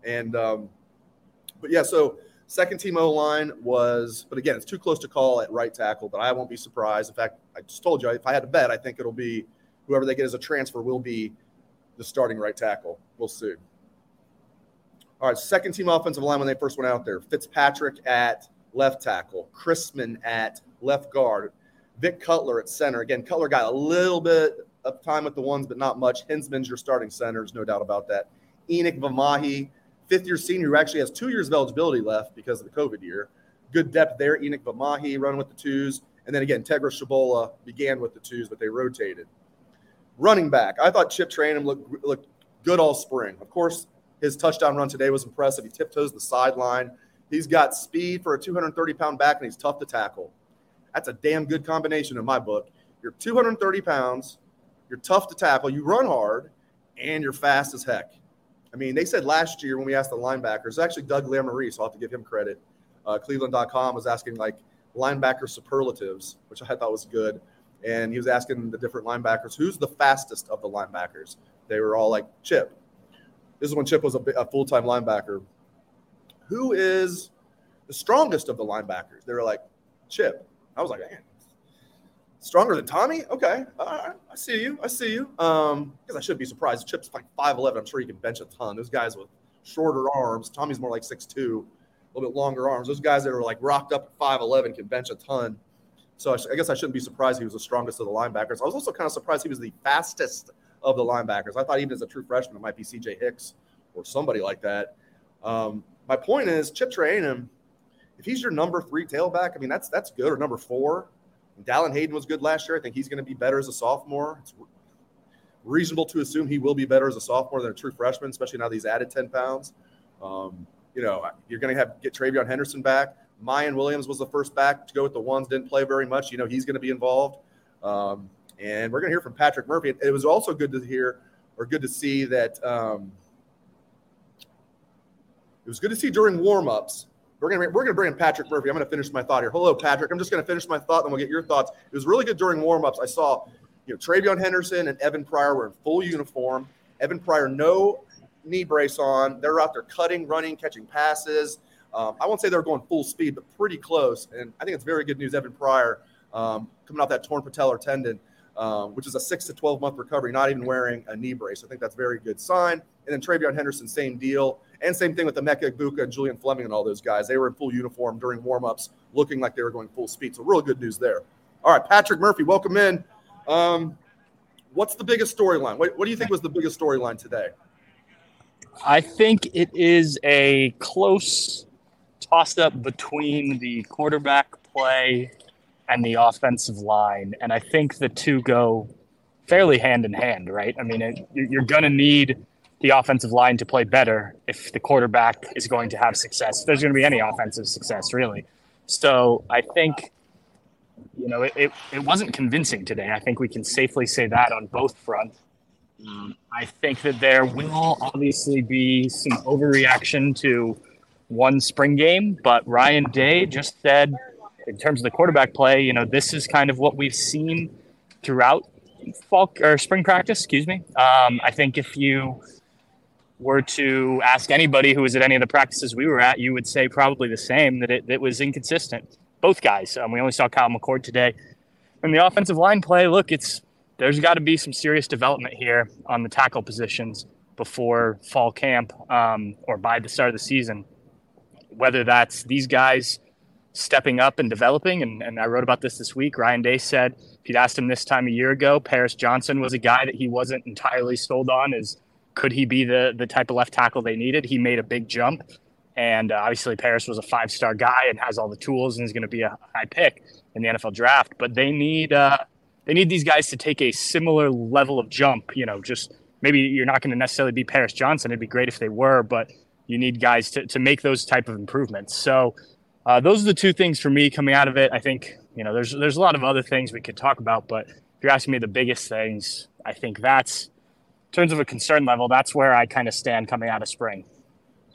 And um, but yeah, so second team O line was, but again, it's too close to call at right tackle. But I won't be surprised. In fact, I just told you if I had to bet, I think it'll be whoever they get as a transfer will be the starting right tackle. We'll see. All right, second team offensive line when they first went out there. Fitzpatrick at left tackle, Chrisman at left guard, Vic Cutler at center. Again, Cutler got a little bit of time with the ones, but not much. Hinzman's your starting center, there's no doubt about that. Enokk Vimahi, fifth year senior, who actually has two years of eligibility left because of the COVID year. Good depth there. Enokk Vimahi running with the twos. And then again, Tegra Tshabola began with the twos, but they rotated. Running back, I thought Chip Trayanum looked, looked good all spring. Of course, his touchdown run today was impressive. He tiptoes the sideline. He's got speed for a 230 pound back, and he's tough to tackle. That's a damn good combination in my book. You're 230 pounds, you're tough to tackle, you run hard, and you're fast as heck. I mean, they said last year when we asked the linebackers, actually Doug Lesmerises, so I'll have to give him credit. Uh, Cleveland.com was asking like linebacker superlatives, which I thought was good. And he was asking the different linebackers, who's the fastest of the linebackers? They were all like, Chip. This is when Chip was a, a full time linebacker. Who is the strongest of the linebackers? They were like, Chip. I was like, man, stronger than Tommy? Okay. I see you. I see you. Um, because I shouldn't be surprised. Chip's like 5'11. I'm sure he can bench a ton. Those guys with shorter arms, Tommy's more like 6'2, a little bit longer arms. Those guys that are like rocked up at 5'11 can bench a ton. So I, guess I shouldn't be surprised he was the strongest of the linebackers. I was also kind of surprised he was the fastest of the linebackers. I thought even as a true freshman, it might be CJ Hicks or somebody like that. Um, my point is, Chip Trayanum, if he's your number three tailback, I mean, that's that's good, or number four. Dallan Hayden was good last year. I think he's going to be better as a sophomore. It's reasonable to assume he will be better as a sophomore than a true freshman, especially now that he's added 10 pounds. Um, you know, you're going to have get TreVeyon Henderson back. Miyan Williams was the first back to go with the ones, didn't play very much. You know, he's going to be involved. Um, and we're going to hear from Patrick Murphy. It was also good to hear or good to see that um, it was good to see during warmups. We're to we're to bring in Patrick Murphy. I'm to finish my thought here. Hello, Patrick. I'm just to finish my thought, then we'll get your thoughts. It was really good during warmups. I saw, you know, TreVeyon Henderson and Evan Pryor were in full uniform. Evan Pryor, no knee brace on. They're out there cutting, running, catching passes. Um, I won't say they're going full speed, but pretty close. And I think it's very good news. Evan Pryor um, coming off that torn patellar tendon um, which is a six to 12 month recovery, not even wearing a knee brace. I think that's a very good sign. And then TreVeyon Henderson, same deal. And same thing with the Emeka Egbuka, and Julian Fleming and all those guys. They were in full uniform during warmups, looking like they were going full speed. So, real good news there. All right, Patrick Murphy, welcome in. Um, what's the biggest storyline? What, what do you think was the biggest storyline today? I think it is a close toss up between the quarterback play and the offensive line. And I think the two go fairly hand in hand, right? I mean, it, you're going to need the offensive line to play better if the quarterback is going to have success. There's going to be any offensive success, really. So I think, you know, it, it, it wasn't convincing today. I think we can safely say that on both fronts. Um, I think that there will obviously be some overreaction to one spring game, but Ryan Day just said in terms of the quarterback play, you know, this is kind of what we've seen throughout fall or spring practice. Excuse me. Um, I think if you were to ask anybody who was at any of the practices we were at, you would say probably the same that it, it was inconsistent. Both guys. Um, we only saw Kyle McCord today. And the offensive line play, look, it's there's got to be some serious development here on the tackle positions before fall camp um, or by the start of the season. Whether that's these guys stepping up and developing. And, and I wrote about this this week. Ryan Day said if you'd asked him this time a year ago, Paris Johnson was a guy that he wasn't entirely sold on. Is could he be the the type of left tackle they needed? He made a big jump, and uh, obviously Paris was a five star guy and has all the tools and is going to be a high pick in the NFL draft. But they need uh, they need these guys to take a similar level of jump. You know, just maybe you're not going to necessarily be Paris Johnson. It'd be great if they were, but you need guys to, to make those type of improvements. So uh, those are the two things for me coming out of it. I think you know there's there's a lot of other things we could talk about, but if you're asking me the biggest things, I think that's terms of a concern level, that's where I kind of stand coming out of spring.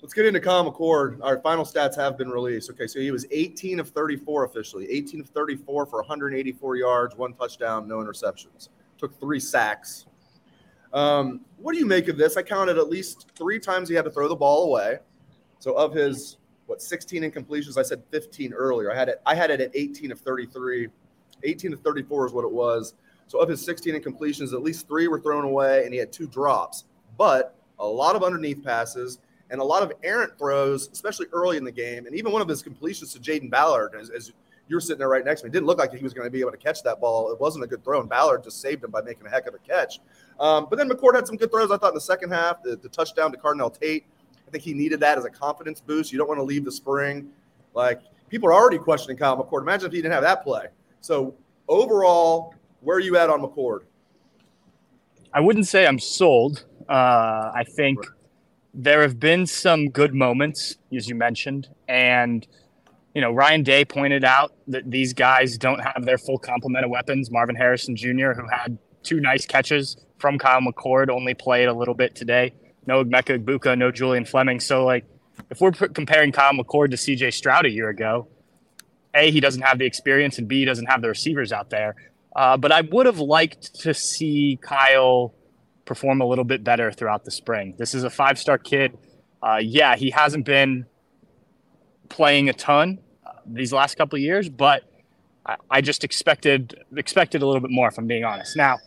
Let's get into Kyle McCord. Our final stats have been released. Okay, so he was 18 of 34 officially, 18 of 34 for 184 yards, one touchdown, no interceptions. Took three sacks. Um, what do you make of this? I counted at least three times he had to throw the ball away. So of his what 16 incompletions, I said 15 earlier. I had it. I had it at 18 of 33. 18 of 34 is what it was. So of his 16 incompletions, at least three were thrown away, and he had two drops. But a lot of underneath passes and a lot of errant throws, especially early in the game. And even one of his completions to Jayden Ballard, as, as you're sitting there right next to me, didn't look like he was going to be able to catch that ball. It wasn't a good throw, and Ballard just saved him by making a heck of a catch. Um, but then McCord had some good throws, I thought, in the second half. The, the touchdown to Carnell Tate, I think he needed that as a confidence boost. You don't want to leave the spring. Like, people are already questioning Kyle McCord. Imagine if he didn't have that play. So, overall, where are you at on McCord? I wouldn't say I'm sold. Uh, I think there have been some good moments, as you mentioned, and you know Ryan Day pointed out that these guys don't have their full complement of weapons. Marvin Harrison Jr., who had two nice catches from Kyle McCord, only played a little bit today. No Emeka Egbuka, no Julian Fleming. So like, if we're comparing Kyle McCord to C.J. Stroud a year ago, a he doesn't have the experience, and b he doesn't have the receivers out there. Uh, but I would have liked to see Kyle perform a little bit better throughout the spring. This is a five star kid. Uh, yeah, he hasn't been playing a ton uh, these last couple of years, but I, I, just expected expected a little bit more. If I'm being honest. Now,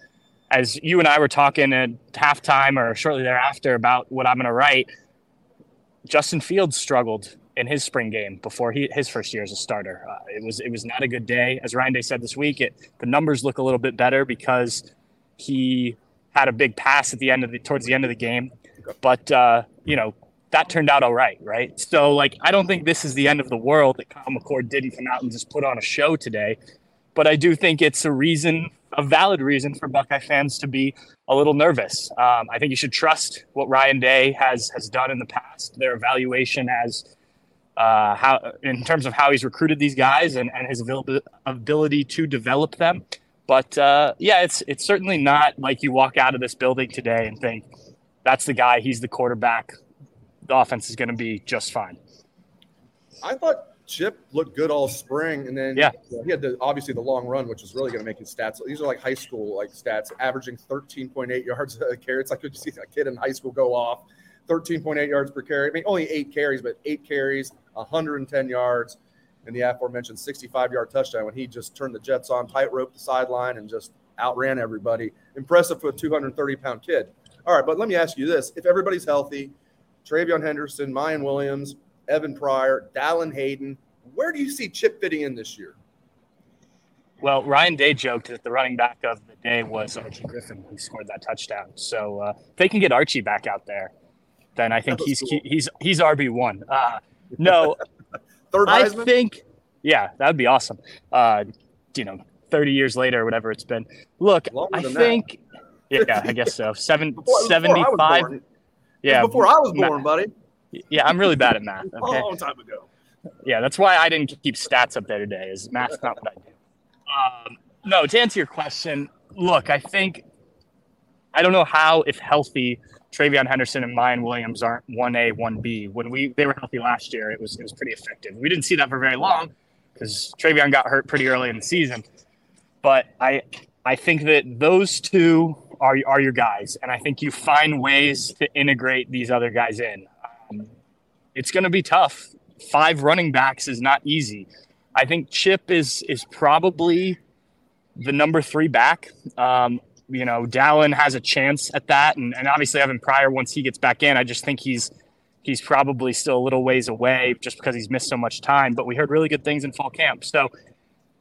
as you and I were talking at halftime or shortly thereafter about what I'm going to write, Justin Fields struggled in his spring game before he, his first year as a starter. Uh, it was it was not a good day. As Ryan Day said this week, it the numbers look a little bit better because he had a big pass at the end of the towards the end of the game, but uh, you know that turned out all right, right? So like I don't think this is the end of the world that Kyle McCord didn't come out and just put on a show today, but I do think it's a reason, a valid reason for Buckeye fans to be a little nervous. Um, I think you should trust what Ryan Day has has done in the past, their evaluation as uh, how in terms of how he's recruited these guys and, and his ability to develop them. But uh, yeah, it's it's certainly not like you walk out of this building today and think that's the guy. He's the quarterback. The offense is going to be just fine. I thought Chip looked good all spring, and then yeah, he had the, obviously the long run, which was really going to make his stats. These are like high school like stats, averaging 13.8 yards a carry. It's like you see a kid in high school go off, 13.8 yards per carry. I mean, only eight carries, but eight carries, 110 yards and the aforementioned 65 yard touchdown when he just turned the Jets on, tightrope the sideline, and just outran everybody. Impressive for a 230 pound kid. All right, but let me ask you this if everybody's healthy, TreVeyon Henderson, Miyan Williams, Evan Pryor, Dallan Hayden, where do you see Chip fitting in this year? Well, Ryan Day joked that the running back of the day was Archie Griffin, who scored that touchdown. So uh, if they can get Archie back out there, then I think he's cool. he's he's RB one. Uh, no, Third Heisman? I think, yeah, that would be awesome. Uh, you know, 30 years later or whatever it's been. Look, I think, that. yeah, I guess so. Seven, before, 75. Before yeah. Before I was born, buddy. Yeah, I'm really bad at math. Okay? a long time ago. Yeah, that's why I didn't keep stats up there today. Is math's not what I do. Um, no, to answer your question, look, I think I don't know how, if healthy, TreVeyon Henderson and Miyan Williams aren't one A, one B. When we they were healthy last year, it was it was pretty effective. We didn't see that for very long because TreVeyon got hurt pretty early in the season. But I I think that those two are are your guys, and I think you find ways to integrate these other guys in. Um, it's going to be tough. Five running backs is not easy. I think Chip is is probably the number three back. Um, you know, Dallan has a chance at that, and, and obviously Evan Pryor once he gets back in, I just think he's he's probably still a little ways away just because he's missed so much time. But we heard really good things in fall camp. So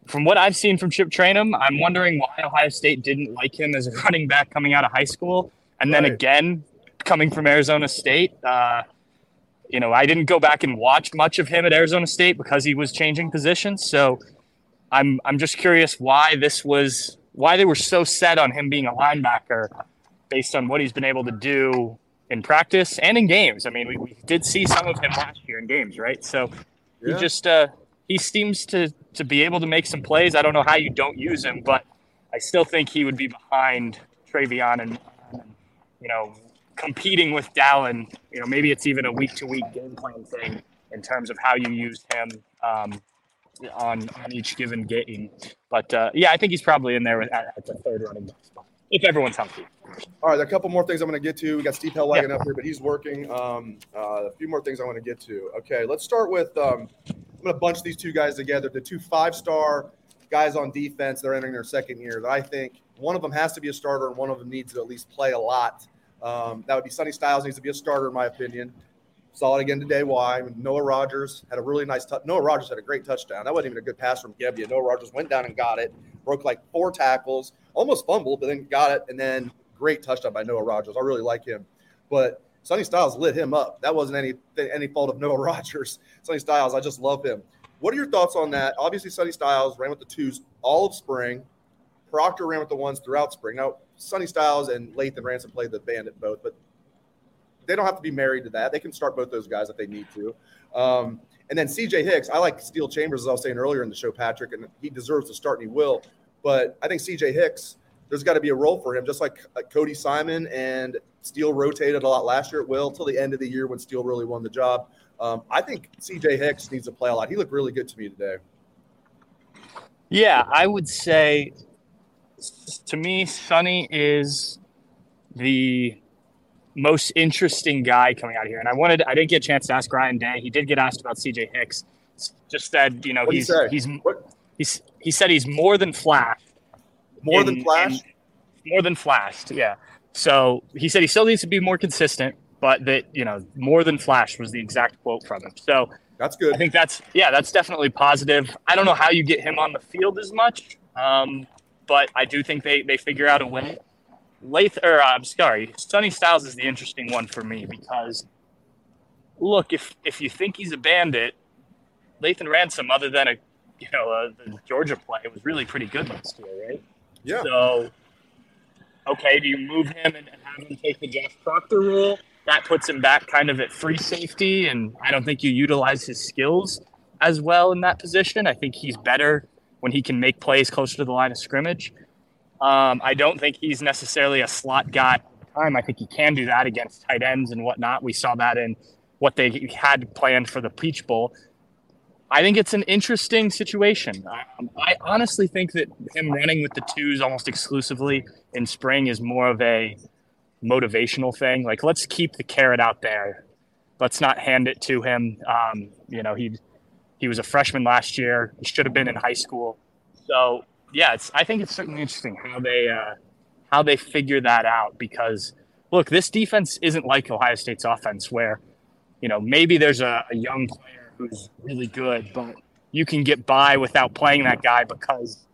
from what I've seen from Chip Trayanum, I'm wondering why Ohio State didn't like him as a running back coming out of high school, and then right. again coming from Arizona State. Uh, you know, I didn't go back and watch much of him at Arizona State because he was changing positions. So I'm I'm just curious why this was why they were so set on him being a linebacker based on what he's been able to do in practice and in games. I mean, we, we did see some of him last year in games, right? So yeah. he just uh, he seems to to be able to make some plays. I don't know how you don't use him, but I still think he would be behind and, and you know competing with Dallan. You know, maybe it's even a week to week game plan thing in terms of how you use him um, on on each given game. But uh, yeah, I think he's probably in there at, at the third running back spot if everyone's healthy. All right, a couple more things I'm going to get to. We got Steve Helwagen yeah. up here, but he's working. Um, uh, a few more things I want to get to. Okay, let's start with. Um, I'm going to bunch these two guys together. The two five-star guys on defense. They're entering their second year. That I think one of them has to be a starter, and one of them needs to at least play a lot. Um, that would be Sonny Styles needs to be a starter, in my opinion. Saw it again today. Why? Noah Rogers had a really nice touch. Noah Rogers had a great touchdown. That wasn't even a good pass from Gebbia. Noah Rogers went down and got it, broke like four tackles, almost fumbled, but then got it, and then great touchdown by Noah Rogers. I really like him. But Sonny Styles lit him up. That wasn't any any fault of Noah Rogers. Sonny Styles, I just love him. What are your thoughts on that? Obviously, Sonny Styles ran with the twos all of spring. Proctor ran with the ones throughout spring. Now, Sonny Styles and Lathan Ransom played the bandit both, but they don't have to be married to that. They can start both those guys if they need to. Um, and then CJ Hicks, I like Steele Chambers, as I was saying earlier in the show, Patrick, and he deserves to start and he will. But I think CJ Hicks, there's got to be a role for him, just like Cody Simon and Steele rotated a lot last year. It will till the end of the year when Steele really won the job. Um, I think CJ Hicks needs to play a lot. He looked really good to me today. Yeah, I would say to me, Sonny is the most interesting guy coming out here. And I wanted, I didn't get a chance to ask Ryan Day. He did get asked about CJ Hicks. Just said, you know, he's, he's, he said he's more than flash. More in, than flash? more than flashed. Yeah. So he said he still needs to be more consistent, but that, you know, more than flash was the exact quote from him. So that's good. I think that's, yeah, that's definitely positive. I don't know how you get him on the field as much. Um, but I do think they, they figure out a way. Lath or uh, I'm sorry, Sonny Styles is the interesting one for me because look, if if you think he's a bandit, Lathan Ransom, other than a you know a, the Georgia play, was really pretty good last year, right? Yeah. So okay, do you move him and have him take the Jeff Proctor role? That puts him back kind of at free safety, and I don't think you utilize his skills as well in that position. I think he's better when he can make plays closer to the line of scrimmage. Um, I don't think he's necessarily a slot guy. Time I think he can do that against tight ends and whatnot. We saw that in what they had planned for the Peach Bowl. I think it's an interesting situation. Um, I honestly think that him running with the twos almost exclusively in spring is more of a motivational thing. Like, let's keep the carrot out there. Let's not hand it to him. Um, you know, he he was a freshman last year. He should have been in high school. So yeah, it's I think it's certainly interesting how they uh, how they figure that out because look, this defense isn't like Ohio State's offense where you know maybe there's a, a young player who's really good, but you can get by without playing that guy because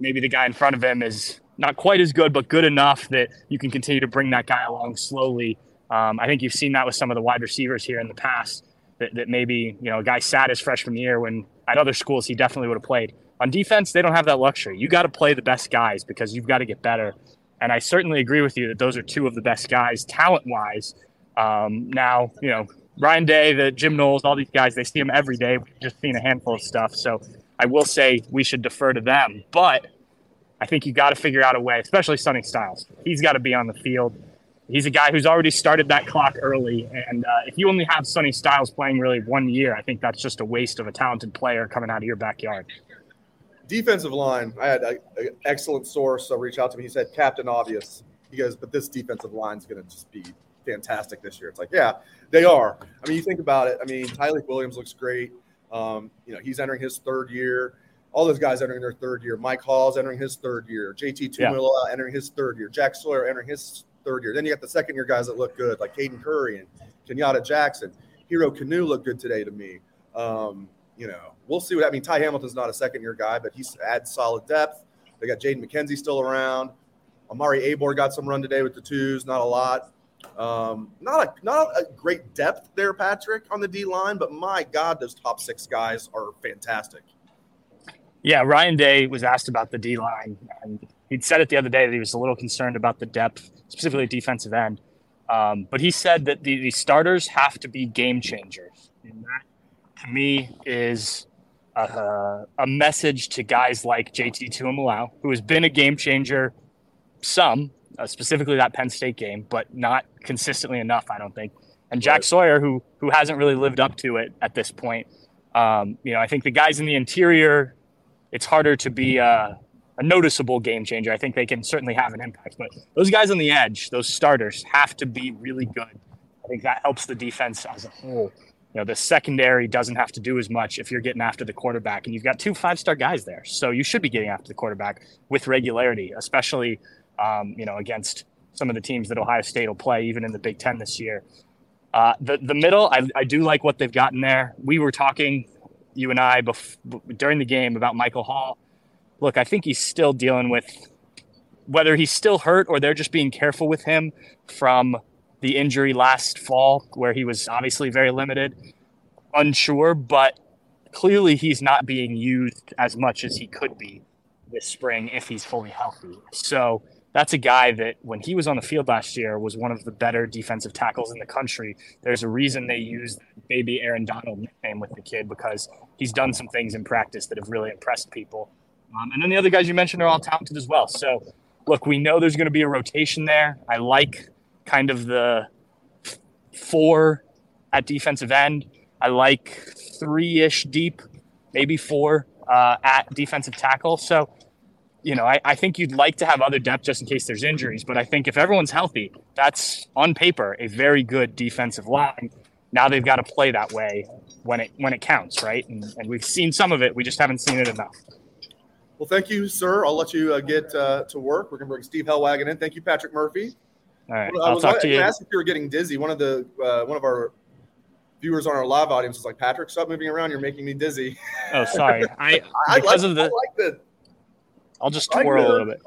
maybe the guy in front of him is not quite as good, but good enough that you can continue to bring that guy along slowly. Um, I think you've seen that with some of the wide receivers here in the past. That, that maybe you know a guy sat his freshman year when at other schools he definitely would have played. On defense, they don't have that luxury. You got to play the best guys because you've got to get better. And I certainly agree with you that those are two of the best guys talent wise. Um, now, you know, Ryan Day, the Jim Knowles, all these guys, they see them every day. We've just seen a handful of stuff. So I will say we should defer to them. But I think you got to figure out a way, especially Sonny Styles. He's got to be on the field. He's a guy who's already started that clock early. And uh, if you only have Sonny Styles playing really one year, I think that's just a waste of a talented player coming out of your backyard defensive line, I had an excellent source so reach out to me. He said, Captain Obvious. He goes, but this defensive line is going to just be fantastic this year. It's like, yeah, they are. I mean, you think about it. I mean, Tyleik Williams looks great. Um, you know, he's entering his third year. All those guys entering their third year. Mike Hall's entering his third year. JT Tuimoloau yeah. entering his third year. Jack Sawyer entering his third year. Then you got the second year guys that look good, like Caden Curry and Kenyatta Jackson. Hero Kanu looked good today to me. Um, you know, we'll see what I mean. Ty Hamilton's not a second year guy, but he's adds solid depth. They got Jaden McKenzie still around. Omari Abor got some run today with the twos, not a lot. Um, not a not a great depth there, Patrick, on the D line, but my God, those top six guys are fantastic. Yeah, Ryan Day was asked about the D line, and he'd said it the other day that he was a little concerned about the depth, specifically defensive end. Um, but he said that the, the starters have to be game changers, and that to me is a, a message to guys like JT Tuimoloau, who has been a game changer some uh, specifically that Penn State game, but not consistently enough, I don't think. And Jack right. Sawyer, who who hasn't really lived up to it at this point. Um, you know, I think the guys in the interior, it's harder to be a, a noticeable game changer. I think they can certainly have an impact, but those guys on the edge, those starters, have to be really good. I think that helps the defense as a whole. Know, the secondary doesn't have to do as much if you're getting after the quarterback, and you've got two five-star guys there, so you should be getting after the quarterback with regularity, especially um, you know against some of the teams that Ohio State will play, even in the Big Ten this year. Uh, the the middle, I, I do like what they've gotten there. We were talking, you and I, bef- during the game about Michael Hall. Look, I think he's still dealing with whether he's still hurt or they're just being careful with him from the injury last fall, where he was obviously very limited. Unsure, but clearly he's not being used as much as he could be this spring if he's fully healthy. So that's a guy that when he was on the field last year was one of the better defensive tackles in the country. There's a reason they use baby Aaron Donald nickname with the kid because he's done some things in practice that have really impressed people. Um, and then the other guys you mentioned are all talented as well. So look, we know there's going to be a rotation there. I like kind of the four at defensive end. I like three ish deep, maybe four uh, at defensive tackle. So you know, I, I think you'd like to have other depth just in case there's injuries. But I think if everyone's healthy, that's on paper a very good defensive line. Now they've got to play that way when it when it counts, right? And, and we've seen some of it. We just haven't seen it enough. Well, thank you, sir. I'll let you uh, get uh, to work. We're going to bring Steve Helwagen in. Thank you, Patrick Murphy. All right, well, I'll was, talk to you. Asked if you were getting dizzy. One of the uh, one of our viewers on our live audience was like, "Patrick, stop moving around. You're making me dizzy." Oh, sorry. I because like, of the I like the I'll just twirl a little bit.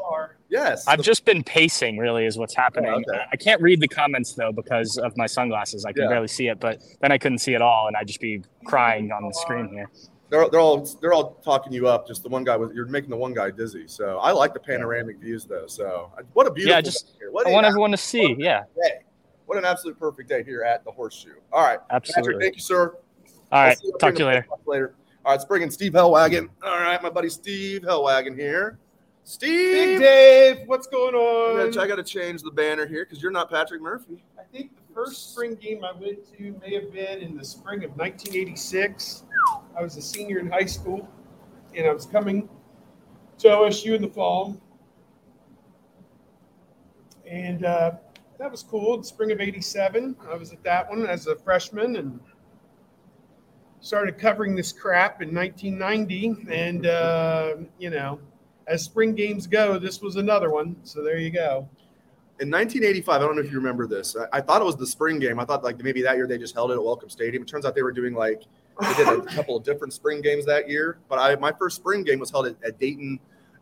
Yes. I've just been pacing, really, is what's happening. Oh, okay. I can't read the comments, though, because of my sunglasses. I can Yeah. barely see it, but then I couldn't see it all, and I'd just be crying on the screen here. They're, they're all they're all talking you up. Just the one guy was you're making the one guy dizzy. So I like the panoramic views though. So what a beautiful Yeah, just day here. What I a- want everyone to see. Yeah, day. What an absolute perfect day here at the Horseshoe. All right, Patrick, absolutely. thank you, sir. All right, I'll see you talk to you later. Later. All right, let's bring in Steve Helwagen. All right, my buddy Steve Helwagen here. Steve, Big Dave, what's going on? I got to change the banner here because you're not Patrick Murphy. I think the first spring game I went to may have been in the spring of 1986. I was a senior in high school, and I was coming to OSU in the fall. And uh, that was cool. Spring of 87, I was at that one as a freshman and started covering this crap in 1990. And, uh, you know, as spring games go, this was another one. So there you go. In 1985, I don't know if you remember this. I, I thought it was the spring game. I thought like maybe that year they just held it at Welcome Stadium. It turns out they were doing like they did a couple of different spring games that year. But I my first spring game was held at, at Dayton,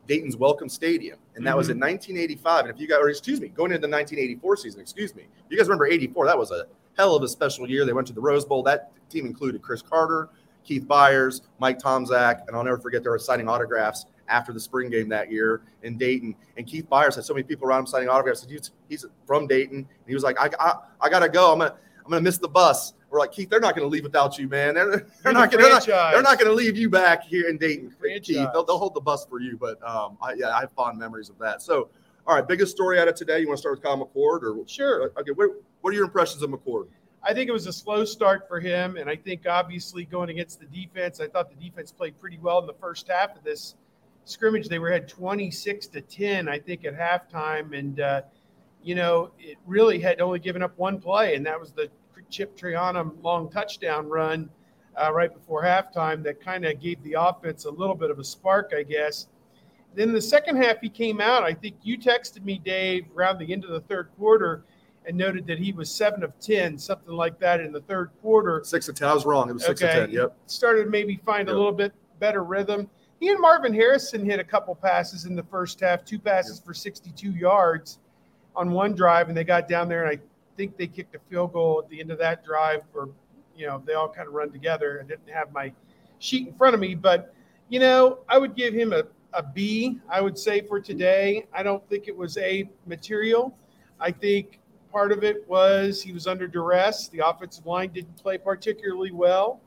Dayton's Welcome Stadium, and that was mm-hmm. in 1985. And if you guys, or excuse me, going into the 1984 season, excuse me, you guys remember 84? That was a hell of a special year. They went to the Rose Bowl. That team included Cris Carter, Keith Byars, Mike Tomczak, and I'll never forget they were signing autographs after the spring game that year in Dayton. And Keith Byars had so many people around him signing autographs. He's, he's from Dayton. And he was like, I, I, I gotta go. I'm gonna I'm gonna miss the bus. We're like, Keith, they're not gonna leave without you, man. They're, they're not the gonna they're not, they're not leave you back here in Dayton, Franchise. Keith. They'll, they'll hold the bus for you. But um, I, yeah, I have fond memories of that. So, all right, biggest story out of today. You want to start with Kyle McCord or Sure. okay? What, what are your impressions of McCord? I think it was a slow start for him, and I think obviously going against the defense, I thought the defense played pretty well in the first half of this scrimmage. They were had 26 to 10, I think, at halftime, and uh, you know it really had only given up one play, and that was the Chip Triana long touchdown run uh, right before halftime that kind of gave the offense a little bit of a spark, I guess. Then the second half, he came out. I think you texted me, Dave, around the end of the third quarter and noted that he was seven of 10, something like that in the third quarter. Six of ten. I was wrong. It was six Okay. of ten. Yep. Started maybe find Yep. a little bit better rhythm. He and Marvin Harrison hit a couple passes in the first half, two passes for 62 yards on one drive, and they got down there, and I think they kicked a field goal at the end of that drive, or, you know, they all kind of run together. I didn't have my sheet in front of me, but, you know, I would give him a, a B, I would say, for today. I don't think it was A material. I think part of it was he was under duress. The offensive line didn't play particularly well,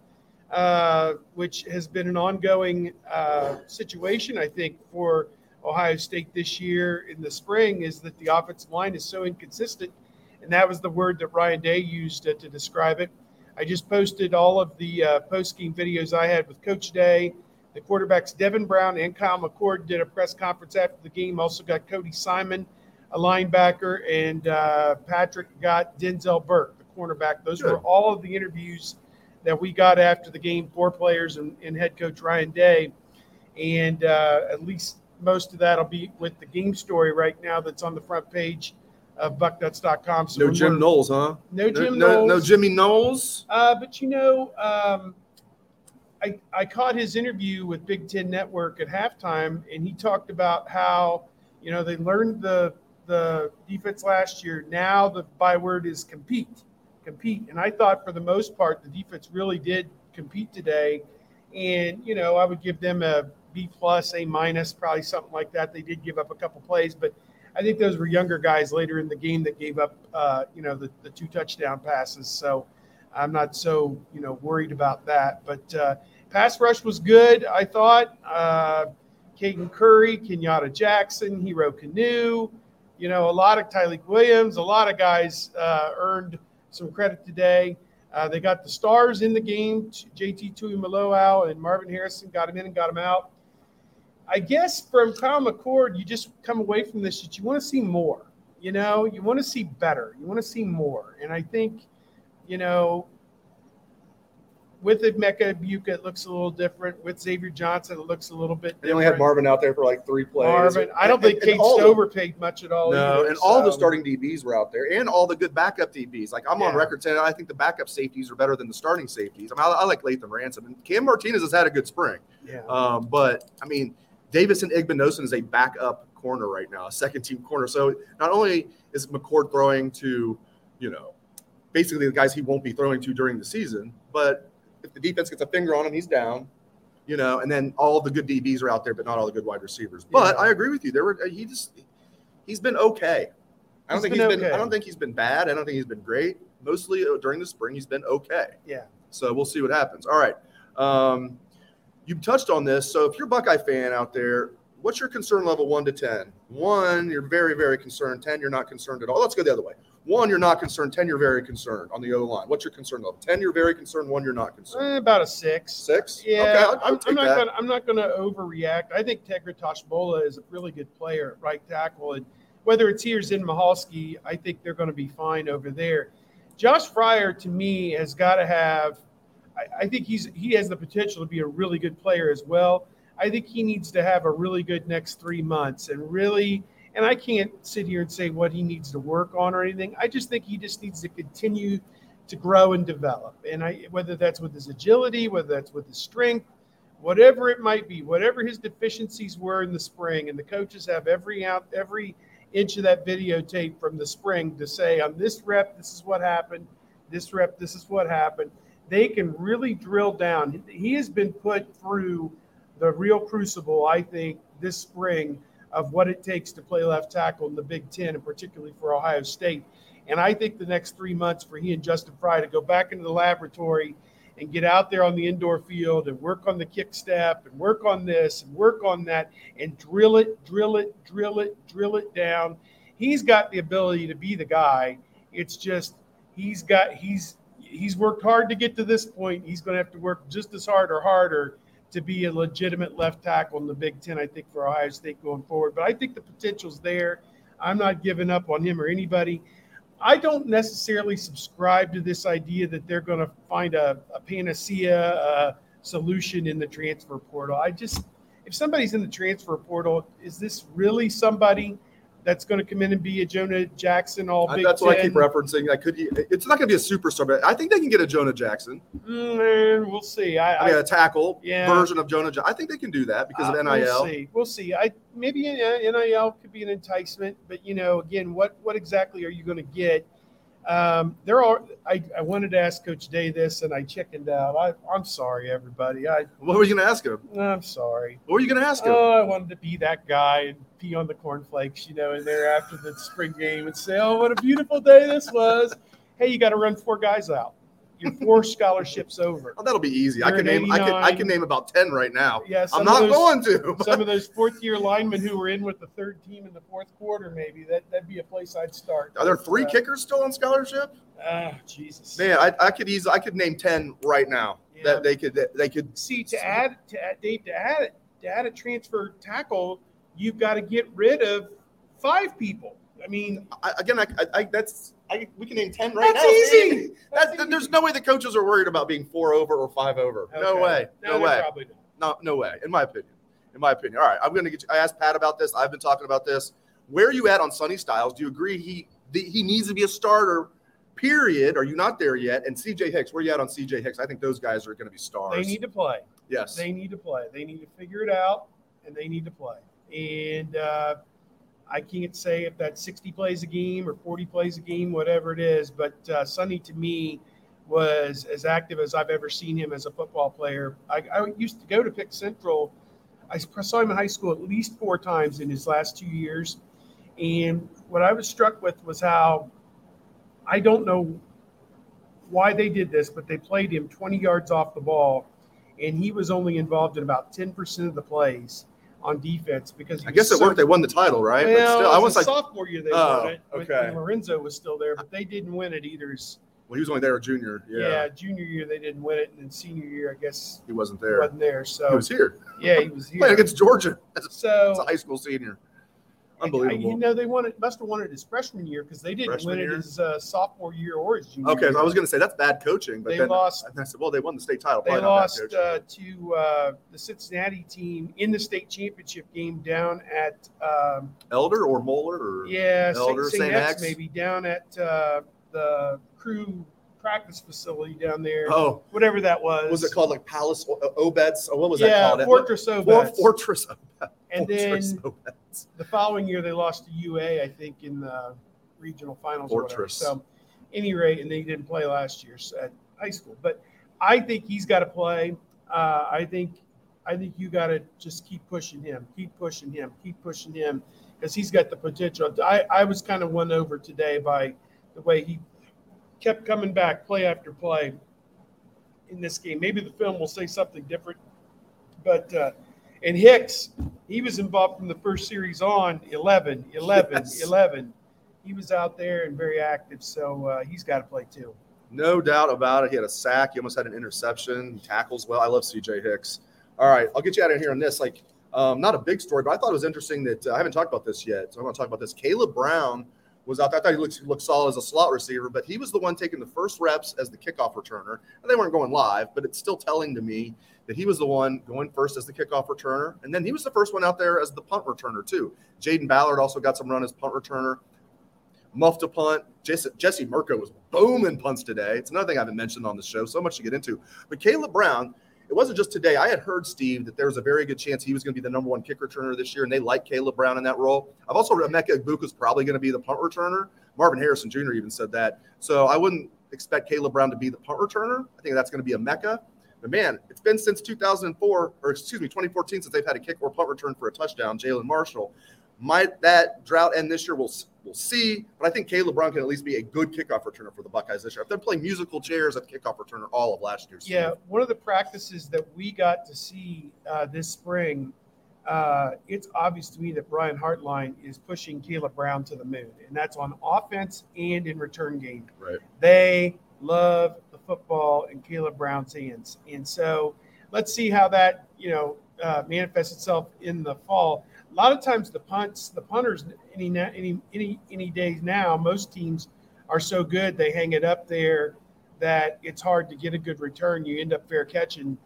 uh, which has been an ongoing uh, situation, I think, for Ohio State this year in the spring is that the offensive line is so inconsistent. And that was the word that Ryan Day used to, to describe it. I just posted all of the uh, post game videos I had with Coach Day. The quarterbacks Devin Brown and Kyle McCord did a press conference after the game. Also got Cody Simon, a linebacker, and uh, Patrick got Denzel Burke, the cornerback. Those Good. were all of the interviews that we got after the game, four players and, and head coach Ryan Day. And uh, at least most of that will be with the game story right now that's on the front page of bucknuts.com. So no Jim Knowles, huh? No Jim no, Knowles. No, no Jimmy Knowles. Uh, but you know, um, I, I caught his interview with Big Ten Network at halftime, and he talked about how you know they learned the the defense last year. Now the byword is compete, compete. And I thought for the most part the defense really did compete today. And you know I would give them a B plus, A minus, probably something like that. They did give up a couple plays, but I think those were younger guys later in the game that gave up, uh, you know, the, the two touchdown passes. So I'm not so, you know, worried about that. But uh, pass rush was good, I thought. Uh, Caden Curry, Kenyatta Jackson, Hero Kanu, you know, a lot of Tyreek Williams, a lot of guys uh, earned some credit today. Uh, they got the stars in the game. JT Tuimoloau and Marvin Harrison got him in and got him out. I guess from Kyle McCord, you just come away from this that you want to see more. You know, you want to see better. You want to see more. And I think, you know, with Emeka Egbuka, it looks a little different. With Xavier Johnson, it looks a little bit different. They only had Marvin out there for like three plays. Marvin, I don't think Cade Stover the, paid much at all. No, either, and so. all the starting DBs were out there, and all the good backup DBs. Like I'm yeah. on record saying, I think the backup safeties are better than the starting safeties. I mean, I, I like Lathan Ransom, and Cam Martinez has had a good spring. Yeah. Um, but I mean, Davison Igbinosun is a backup corner right now, a second team corner. So not only is McCord throwing to, you know, basically the guys he won't be throwing to during the season, but if the defense gets a finger on him, he's down. You know, and then all the good DBs are out there, but not all the good wide receivers. But yeah. I agree with you. There were he just he's been okay. I don't he's think been he's okay. been I don't think he's been bad. I don't think he's been great. Mostly uh, during the spring, he's been okay. Yeah. So we'll see what happens. All right. Um, you touched on this. So if you're a Buckeye fan out there, what's your concern level one to 10? One, you're very, very concerned. 10, you're not concerned at all. Let's go the other way. One, you're not concerned. 10, you're very concerned on the O line. What's your concern level? 10, you're very concerned. One, you're not concerned. Eh, about a six. Six? Yeah. Okay, I'll, I'll I'm, I'm, not gonna, I'm not going to overreact. I think Tegra Tshabola is a really good player at right tackle. And whether it's here or in Michalski, I think they're going to be fine over there. Josh Fryar, to me, has got to have – I, I think he's he has the potential to be a really good player as well. I think he needs to have a really good next three months and really. And I can't sit here and say what he needs to work on or anything. I just think he just needs to continue to grow and develop. And I, whether that's with his agility, whether that's with his strength, whatever it might be, whatever his deficiencies were in the spring, and the coaches have every out every inch of that videotape from the spring to say on this rep, this is what happened. This rep, this is what happened they can really drill down. He has been put through the real crucible, I think, this spring of what it takes to play left tackle in the Big Ten, and particularly for Ohio State. And I think the next three months for he and Justin Frye to go back into the laboratory and get out there on the indoor field and work on the kick step and work on this and work on that and drill it, drill it, drill it, drill it down. He's got the ability to be the guy. It's just he's got he's he's worked hard to get to this point. He's going to have to work just as hard or harder to be a legitimate left tackle in the Big Ten, I think, for Ohio State going forward. But I think the potential's there. I'm not giving up on him or anybody. I don't necessarily subscribe to this idea that they're going to find a, a panacea solution in the transfer portal. I just, if somebody's in the transfer portal, is this really somebody – that's going to come in and be a Jonah Jackson all Big That's what I keep referencing. I could. It's not going to be a superstar, but I think they can get a Jonah Jackson. Mm, we'll see. I, I mean, a tackle yeah. version of Jonah. I think they can do that because uh, of NIL. We'll see. We'll see. I maybe NIL could be an enticement, but you know, again, what what exactly are you going to get? Um, there are. I, I wanted to ask Coach Day this, and I chickened out. I, I'm sorry, everybody. I what were you going to ask him? I'm sorry. What were you going to ask him? Oh, I wanted to be that guy and pee on the cornflakes, you know, in there after the spring game and say, "Oh, what a beautiful day this was." Hey, you got to run four guys out you're four scholarships over. Oh, that'll be easy. I You're can name. I can. I can name about ten right now. Yeah, I'm not those- going to. Some of those fourth year linemen who were in with the third team in the fourth quarter, maybe that that'd be a place I'd start. Are there three Uh, kickers still on scholarship? Ah, Jesus. Man, I, I could easily. I could name ten right now Yeah. that they could. They could. See, to add to add, Dave, to add it, to add a transfer tackle, you've got to get rid of five people. I mean, I, again, I, I, I that's. I, we can name ten right That's now. easy. Steve. That's easy. There's no way the coaches are worried about being four over or five over. No way. No, they way. Probably don't. No, no way. In my opinion. In my opinion. All right. I'm gonna get. You, I asked Pat about this. I've been talking about this. Where are you at on Sonny Styles? Do you agree he the, he needs to be a starter? Period. Are you not there yet? And CJ Hicks, where you at on CJ Hicks? I think those guys are going to be stars. They need to play. yes. They need to play. They need to figure it out, and they need to play. And uh, I can't say if that's 60 plays a game or 40 plays a game, whatever it is. But uh, Sonny, to me, was as active as I've ever seen him as a football player. I, I used to go to Pick Central. I saw him in high school at least four times in his last two years. And what I was struck with was how I don't know why they did this, but they played him 20 yards off the ball, and he was only involved in about 10% of the plays on defense because I guess it worked. They won the title, right? Well, but still, I was like, sophomore year they Oh, won it. okay. Lorenzo was still there, but they didn't win it either. Well, he was only there a junior. Yeah, Yeah. junior year they didn't win it, and then senior year I guess he wasn't he there. wasn't there. So He was here yeah, he was here. playing against Georgia as a, as So a high school senior. I- Unbelievable. you know, they won it. Must have won it his freshman year because they didn't Freshman win it his uh, sophomore year or his junior. okay, year. so I was going to say that's bad coaching, but They then lost- I said, well, they won the state title. They Probably not bad lost uh, to uh, the Cincinnati team in the state championship game down at um, Elder or Moeller or yeah Elder, St. St. X X? maybe down at uh, the crew practice facility down there. oh, whatever that was. was it called? Like Palace Obetz? Or what was that yeah, called? Fortress For, Obetz. Fortress Obetz. and Fortress then Obetz. the following year they lost to UA, I think, in the regional finals. or whatever. Fortress. So, any rate, and they didn't play last year at high school. But I think he's got to play. Uh, I think, I think you got to just keep pushing him, keep pushing him, keep pushing him, because he's got the potential. I, I was kind of won over today by the way he kept coming back play after play in this game. Maybe the film will say something different, but uh, and Hicks, he was involved from the first series on 11, 11, Yes. 11. He was out there and very active, so uh, he's got to play too. No doubt about it. He had a sack. He almost had an interception. He tackles well. I love CJ Hicks. All right, I'll get you out of here on this. Like, um, not a big story, but I thought it was interesting that uh, I haven't talked about this yet. So I'm going to talk about this. Caleb Brown was out there. I thought he looked, looked solid as a slot receiver, but he was the one taking the first reps as the kickoff returner. And they weren't going live, but it's still telling to me that he was the one going first as the kickoff returner. And then he was the first one out there as the punt returner, too. Jayden Ballard also got some run as punt returner. Muffed a punt. Jesse, Jesse Mirco was booming punts today. It's another thing I haven't mentioned on the show. So much to get into. But Caleb Brown, it wasn't just today. I had heard, Steve, that there was a very good chance he was going to be the number one kick returner this year, and they like Caleb Brown in that role. I've also read Mecca Emeka is probably going to be the punt returner. Marvin Harrison Jr. even said that. So I wouldn't expect Caleb Brown to be the punt returner. I think that's going to be a Mecca. But man, it's been since 2004, or excuse me, 2014, since they've had a kick or punt return for a touchdown. Jalen Marshall. Might that drought end this year? We'll we'll see. But I think Caleb Brown can at least be a good kickoff returner for the Buckeyes this year. If they're playing musical chairs at kickoff returner all of last year. Yeah, one of the practices that we got to see uh, this spring, uh, it's obvious to me that Brian Hartline is pushing Caleb Brown to the moon, and that's on offense and in return game. Right. They love the football in Caleb Brown's hands, and so let's see how that you know uh, manifests itself in the fall. A lot of times the punts, the punters, any any any any days now, most teams are so good they hang it up there that it's hard to get a good return. You end up fair catching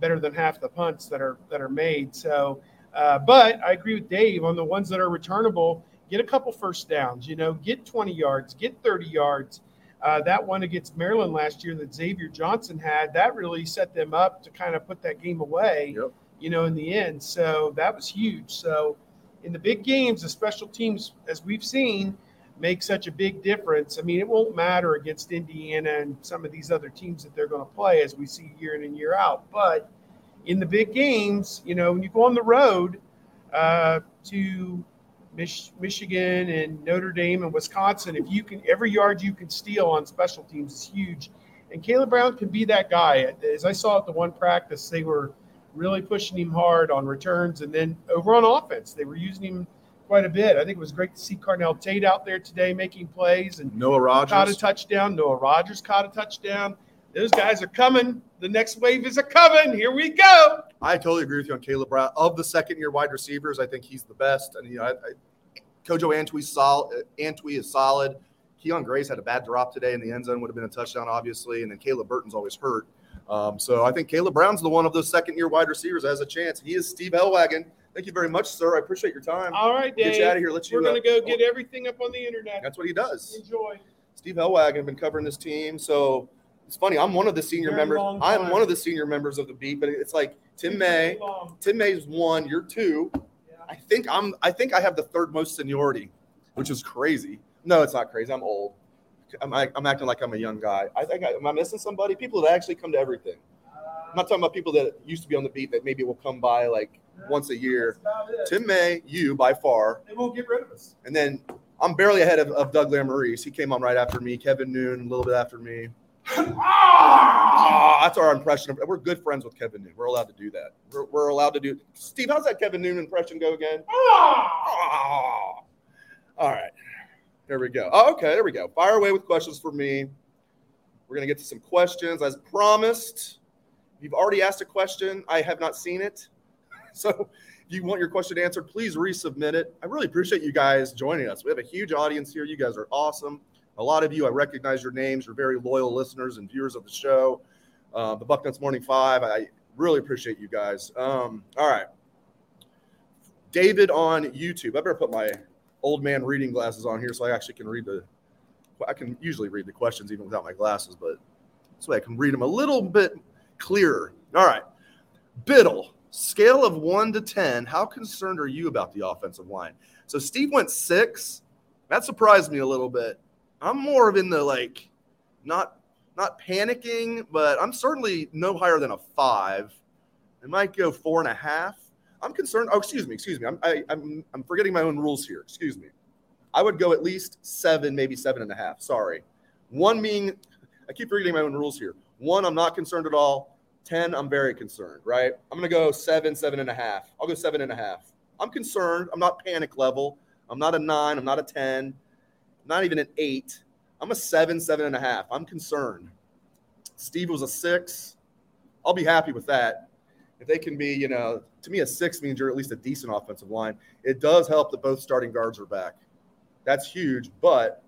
better than half the punts that are that are made. So, uh, but I agree with Dave on the ones that are returnable. Get a couple first downs. You know, get 20 yards, get 30 yards. Uh, that one against Maryland last year that Xavier Johnson had, that really set them up to kind of put that game away. Yep. You know, in the end. So that was huge. So in the big games, the special teams, as we've seen, make such a big difference. I mean, it won't matter against Indiana and some of these other teams that they're going to play as we see year in and year out. But in the big games, you know, when you go on the road uh, to Mich- Michigan and Notre Dame and Wisconsin, if you can, every yard you can steal on special teams is huge. And Caleb Brown can be that guy. As I saw at the one practice, they were really pushing him hard on returns, and then over on offense, they were using him quite a bit. I think it was great to see Carnell Tate out there today making plays and Noah Rogers caught a touchdown. Noah Rogers caught a touchdown. Those guys are coming. The next wave is a coming. Here we go. I totally agree with you on Caleb Brown. Of the second year wide receivers, I think he's the best. And you know, I, I, Kojo Antwi's solid. Antwi is solid. Kyion Grayes had a bad drop today in the end zone. Would have been a touchdown, obviously. And then Caleb Burton's always hurt. Um, so I think Caleb Brown's the one of those second year wide receivers that has a chance. He is Steve Helwagen. Thank you very much, sir. I appreciate your time. All right, Dave. Get you out of here. Let you. We're going to uh, go get everything up on the internet. That's what he does. Enjoy. Steve Helwagen been covering this team. So it's funny. I'm one of the senior Very members. I'm one of the senior members of the beat, but it's like Tim May. Long. Tim May's one. You're two. I think I'm. I think I have the third most seniority, which is crazy. No, it's not crazy. I'm old. I'm, I'm acting like I'm a young guy. I think I, am I missing somebody? People that actually come to everything. I'm not talking about people that used to be on the beat that maybe will come by like once a year. That's about it. Tim May, you by far, They won't get rid of us. and then I'm barely ahead of, of Doug Lesmerises. He came on right after me. Kevin Noon, a little bit after me. Ah, that's our impression of. We're good friends with Kevin Noon. We're allowed to do that. We're, we're allowed to do. Steve, how's that Kevin Noon impression go again? Ah. All right, there we go. Oh, okay, there we go. Fire away with questions for me. We're gonna get to some questions as promised. If you've already asked a question, I have not seen it. So if you want your question answered, please resubmit it. I really appreciate you guys joining us. We have a huge audience here. You guys are awesome. A lot of you, I recognize your names. You're very loyal listeners and viewers of the show. Uh, the Bucknuts Morning Five. I really appreciate you guys. Um, all right. David on YouTube. I better put my old man reading glasses on here so I actually can read the. I can usually read the questions even without my glasses, but this way I can read them a little bit clearer. All right. Biddle, scale of one to 10, how concerned are you about the offensive line? So Steve went six. That surprised me a little bit. I'm more of in the like, not not panicking, but I'm certainly no higher than a five. I might go four and a half. I'm concerned. Oh, excuse me, excuse me. I'm I, I'm I'm forgetting my own rules here. Excuse me. I would go at least seven, maybe seven and a half. Sorry. One being, I keep forgetting my own rules here. One, I'm not concerned at all. 10, I'm very concerned, right? I'm to go seven, seven and a half. I'll go seven and a half. I'm concerned. I'm not panic level. I'm not a nine. I'm not a 10. Not even an eight. I'm a seven, seven and a half. I'm concerned. Steve was a six. I'll be happy with that. If they can be, you know, to me, a six means you're at least a decent offensive line. It does help that both starting guards are back. That's huge, but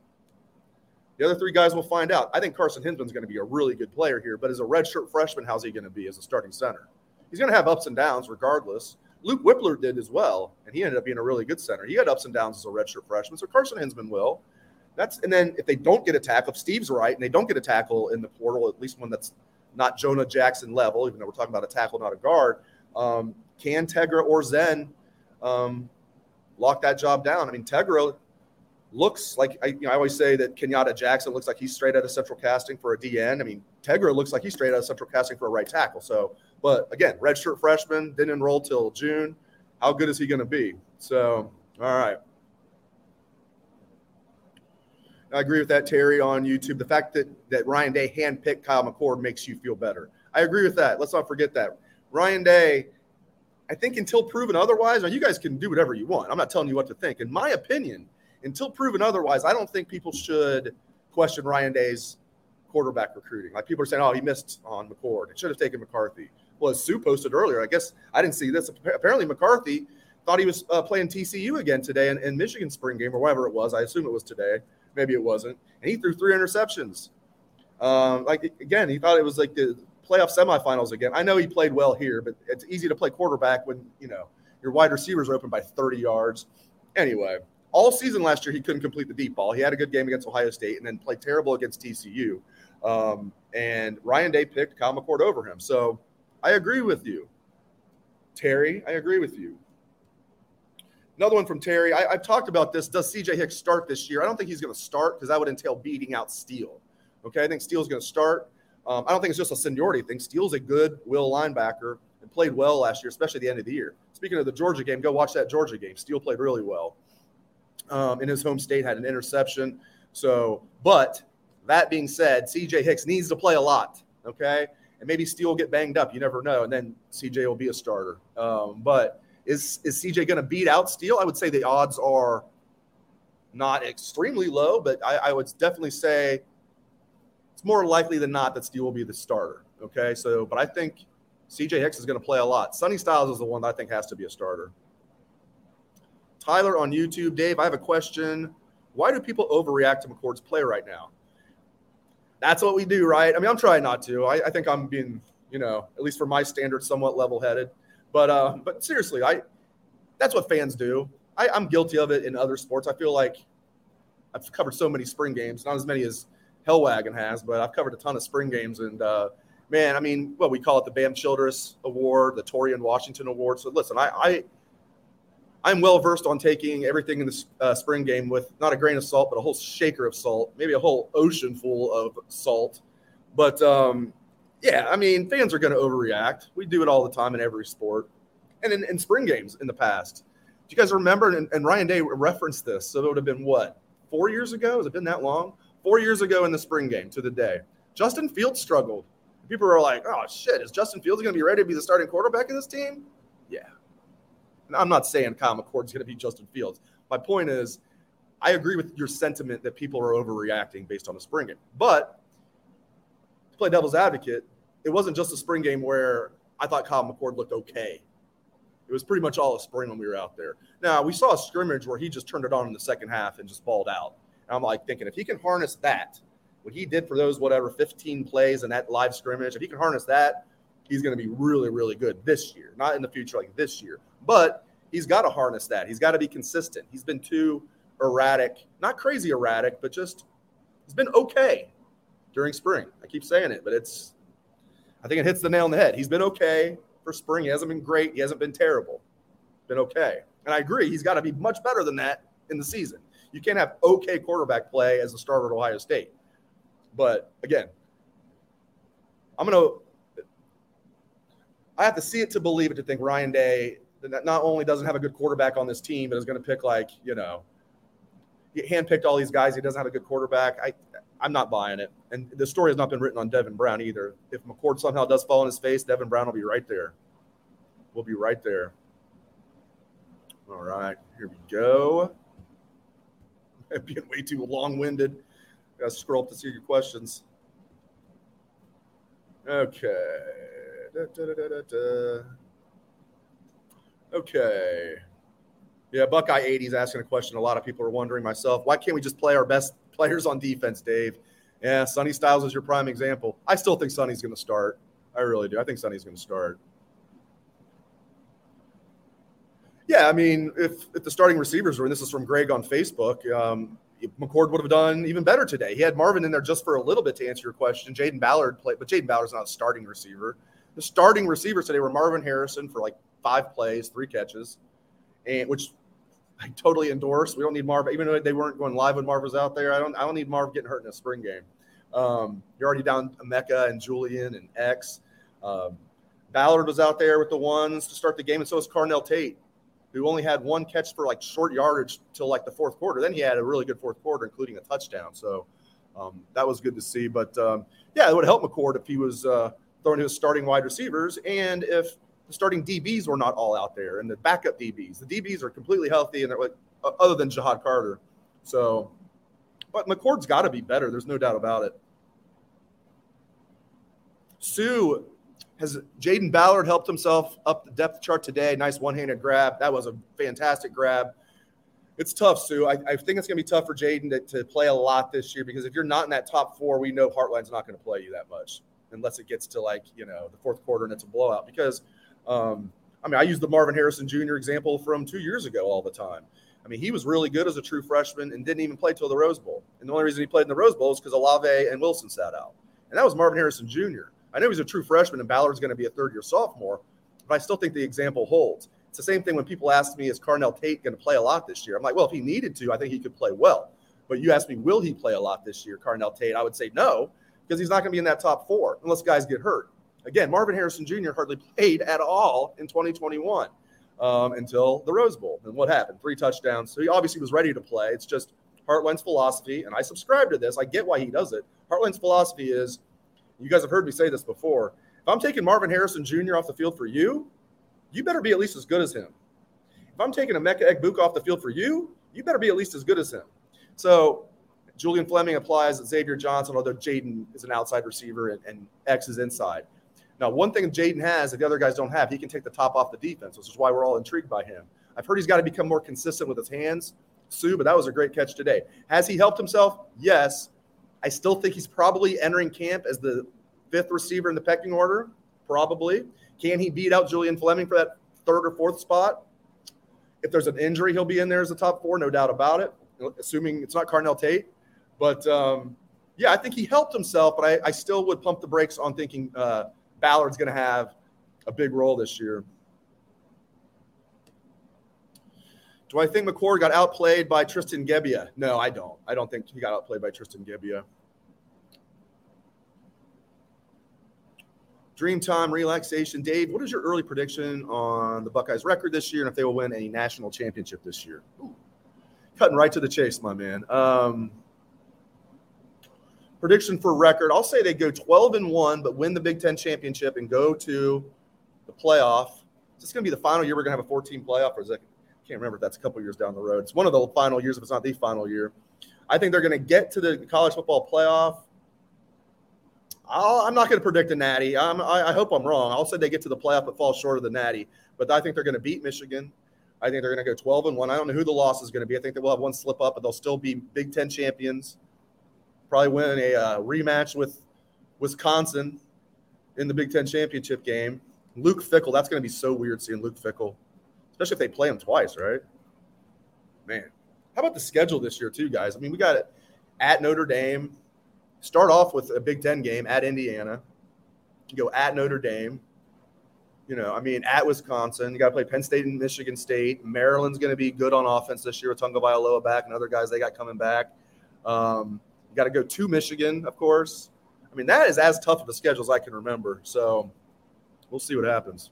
the other three guys will find out. I think Carson Hinzman's going to be a really good player here, but as a redshirt freshman, how's he going to be as a starting center? He's going to have ups and downs regardless. Luke Wypler did as well, and he ended up being a really good center. He had ups and downs as a redshirt freshman, so Carson Hinsman will. That's and then if they don't get a tackle, if Steve's right and they don't get a tackle in the portal, at least one that's not Jonah Jackson level, even though we're talking about a tackle, not a guard, um, can Tegra or Zen um, lock that job down? I mean, Tegra looks like I, you know, I always say that Kenyatta Jackson looks like he's straight out of central casting for a DN. I mean, Tegra looks like he's straight out of central casting for a right tackle. So, but again, redshirt freshman didn't enroll till June. How good is he going to be? So, all right. I agree with that, Terry, on YouTube. The fact that that Ryan Day handpicked Kyle McCord makes you feel better. I agree with that. Let's not forget that. Ryan Day, I think until proven otherwise, now you guys can do whatever you want. I'm not telling you what to think. In my opinion, until proven otherwise, I don't think people should question Ryan Day's quarterback recruiting. Like people are saying, oh, he missed on McCord. It should have taken McCarthy. Well, as Sue posted earlier, I guess I didn't see this. Apparently, McCarthy thought he was uh, playing TCU again today in, in Michigan spring game or whatever it was. I assume it was today. Maybe it wasn't. And he threw three interceptions. Um, like again, he thought it was like the playoff semifinals again. I know he played well here, but it's easy to play quarterback when you know your wide receivers are open by 30 yards. Anyway, all season last year he couldn't complete the deep ball. He had a good game against Ohio State and then played terrible against TCU. Um, and Ryan Day picked Kyle McCord over him. So I agree with you, Terry. I agree with you. Another one from Terry. I, have talked about this. Does CJ Hicks start this year? I don't think he's going to start because that would entail beating out Steele. Okay, I think Steele's going to start. Um, I don't think it's just a seniority thing. Steele's a good will linebacker and played well last year, especially at the end of the year. Speaking of the Georgia game, go watch that Georgia game. Steele played really well um, in his home state, had an interception. So, but That being said, CJ Hicks needs to play a lot. Okay. And maybe Steele will get banged up. You never know. And then CJ will be a starter. Um, but is, is CJ going to beat out Steele? I would say the odds are not extremely low, but I, I would definitely say it's more likely than not that Steele will be the starter. Okay. So, but I think CJ Hicks is going to play a lot. Sonny Styles is the one that I think has to be a starter. Tyler on YouTube, Dave, I have a question. Why do people overreact to McCord's play right now? That's what we do, right? I mean, I'm trying not to. I, I think I'm being, you know, at least for my standards, somewhat level-headed. But, uh, but seriously, I that's what fans do. I, I'm guilty of it in other sports. I feel like I've covered so many spring games, not as many as Helwagen has, but I've covered a ton of spring games. And uh, man, I mean, well, we call it the Bam Childress Award, the Taurian Washington Award. So listen, I, I I'm well versed on taking everything in the uh, spring game with not a grain of salt, but a whole shaker of salt, maybe a whole ocean full of salt. But um, yeah, I mean, fans are going to overreact. We do it all the time in every sport, and in, in spring games in the past. Do you guys remember? And, and Ryan Day referenced this. So it would have been what four years ago? Has it been that long? Four years ago in the spring game to the day, Justin Fields struggled. People are like, "Oh shit, is Justin Fields going to be ready to be the starting quarterback in this team?" Yeah, I'm not saying Kyle McCord's going to be Justin Fields. My point is, I agree with your sentiment that people are overreacting based on the spring game. But play devil's advocate, it wasn't just a spring game where I thought Kyle McCord looked okay. It was pretty much all a spring when we were out there. Now we saw a scrimmage where he just turned it on in the second half and just balled out. And I'm like thinking if he can harness that, what he did for those whatever 15 plays in that live scrimmage, if he can harness that, he's going to be really, really good this year, not in the future, like this year. But he's got to harness that. He's got to be consistent. He's been too erratic, not crazy erratic, but just he's been okay during spring. I keep saying it, but it's, I think it hits the nail on the head. He's been okay for spring. He hasn't been great. He hasn't been terrible. Been okay. And I agree, he's got to be much better than that in the season. You can't have okay quarterback play as a starter at Ohio State. But again, I'm to I have to see it to believe it to think Ryan Day not only doesn't have a good quarterback on this team, but is going to pick like you know, handpicked all these guys. He doesn't have a good quarterback. I I'm not buying it. And the story has not been written on Devin Brown either. If McCord somehow does fall on his face, Devin Brown will be right there. We'll be right there. All right, here we go. I'm being way too long-winded. Got to scroll up to see your questions. Okay. Da, da, da, okay. Yeah, Buckeye 80 is asking a question. A lot of people are wondering. Myself, why can't we just play our best players on defense, Dave? Yeah, Sonny Styles is your prime example. I still think Sonny's going to start. I really do. I think Sonny's going to start. Yeah, I mean, if if the starting receivers were, and this is from Greg on Facebook, um, McCord would have done even better today. He had Marvin in there just for a little bit to answer your question. Jayden Ballard played, but Jayden Ballard's not a starting receiver. The starting receivers today were Marvin Harrison for like five plays, three catches, and which I totally endorse. We don't need Marv, even though they weren't going live when Marv was out there. I don't I don't need Marv getting hurt in a spring game. Um, you're already down Emeka and Julian and X. Um, Ballard was out there with the ones to start the game, and so was Carnell Tate who only had one catch for like short yardage till like the fourth quarter. Then he had a really good fourth quarter, including a touchdown. So um, that was good to see. But um, yeah, it would help McCord if he was uh, throwing his starting wide receivers and if the starting DBs were not all out there and the backup DBs. The DBs are completely healthy and they're like, other than Ja'Had Carter. So, but McCord's got to be better. There's no doubt about it. Sue has Jayden Ballard helped himself up the depth chart today? Nice one-handed grab. That was a fantastic grab. It's tough, Sue. I, I think it's going to be tough for Jayden to, to, play a lot this year because if you're not in that top four, we know Hartline's not going to play you that much unless it gets to like you know the fourth quarter and it's a blowout. Because um, I mean, I use the Marvin Harrison Jr. example from two years ago all the time. I mean, he was really good as a true freshman and didn't even play till the Rose Bowl. And the only reason he played in the Rose Bowl is because Olave and Wilson sat out. And that was Marvin Harrison Jr. I know he's a true freshman and Ballard's going to be a third year sophomore, but I still think the example holds. It's the same thing when people ask me, is Carnell Tate going to play a lot this year? I'm like, well, if he needed to, I think he could play well. But you ask me, will he play a lot this year, Carnell Tate? I would say no, because he's not going to be in that top four unless guys get hurt. Again, Marvin Harrison Jr. hardly played at all in 2021 um, until the Rose Bowl. And what happened? Three touchdowns. So he obviously was ready to play. It's just Hartline's philosophy, and I subscribe to this. I get why he does it. Hartline's philosophy is, you guys have heard me say this before. If I'm taking Marvin Harrison Jr. off the field for you, you better be at least as good as him. If I'm taking Emeka Egbuka off the field for you, you better be at least as good as him. So Julian Fleming applies Xavier Johnson, although Jayden is an outside receiver and, and X is inside. Now, one thing Jayden has that the other guys don't have, he can take the top off the defense, which is why we're all intrigued by him. I've heard he's got to become more consistent with his hands, Sue, but that was a great catch today. Has he helped himself? Yes. I still think he's probably entering camp as the fifth receiver in the pecking order, probably. Can he beat out Julian Fleming for that third or fourth spot? If there's an injury, he'll be in there as a top four, no doubt about it, assuming it's not Carnell Tate. But um, yeah, I think he helped himself, but I, I, still would pump the brakes on thinking uh, Ballard's going to have a big role this year. Do I think McCord got outplayed by Tristan Gebbia? No, I don't. I don't think he got outplayed by Tristan Gebbia. Dream time, relaxation. Dave, what is your early prediction on the Buckeyes record this year and if they will win any national championship this year? Ooh, cutting right to the chase, my man. Um, prediction for record, I'll say they go 12 and 1, but win the Big Ten championship and go to the playoff. Is this going to be the final year we're going to have a 14 playoff, or is? I can't remember if that's a couple years down the road. It's one of the final years if it's not the final year. I think they're going to get to the college football playoff. i am not going to predict a natty. I'm, I, I hope I'm wrong. I'll say they get to the playoff but fall short of the natty. But I think they're going to beat Michigan. I think they're going to go 12 and one. I don't know who the loss is going to be. I think they will have one slip up, but they'll still be Big Ten champions probably win a uh, rematch with Wisconsin in the Big Ten championship game. Luke Fickell, that's going to be so weird seeing Luke Fickell, especially if they play him twice, right? Man, how about the schedule this year, too, guys? I mean, we got it at Notre Dame. Start off with a Big Ten game at Indiana. You go at Notre Dame. You know, I mean, at Wisconsin, you got to play Penn State and Michigan State. Maryland's going to be good on offense this year with Tagovailoa back and other guys they got coming back. Um, got to go to Michigan, of course. I mean, that is as tough of a schedule as I can remember. So we'll see what happens.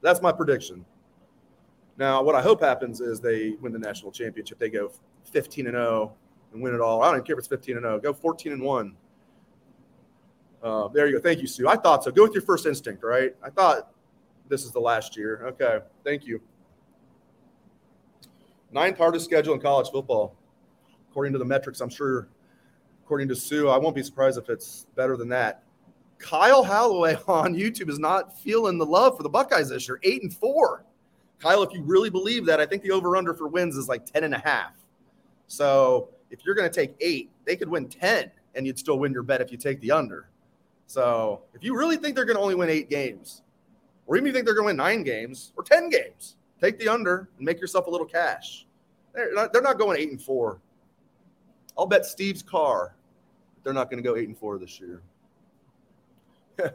That's my prediction. Now, what I hope happens is they win the national championship. They go 15 and 0 and win it all. I don't care if it's 15 and 0. Go 14 and 1. Uh, there you go. Thank you, Sue. I thought so. Go with your first instinct, right? I thought this is the last year. Okay. Thank you. Ninth hardest schedule in college football, according to the metrics. I'm sure according to Sue. I won't be surprised if it's better than that. Kyle Holloway on YouTube is not feeling the love for the Buckeyes this year. Eight and four. Kyle, if you really believe that, I think the over-under for wins is like 10 and a half. So if you're going to take eight, they could win 10 and you'd still win your bet if you take the under. So if you really think they're going to only win eight games, or even you think they're going to win nine games or 10 games, take the under and make yourself a little cash. They're not, they're not going eight and four. I'll bet Steve's car they're not going to go eight and four this year.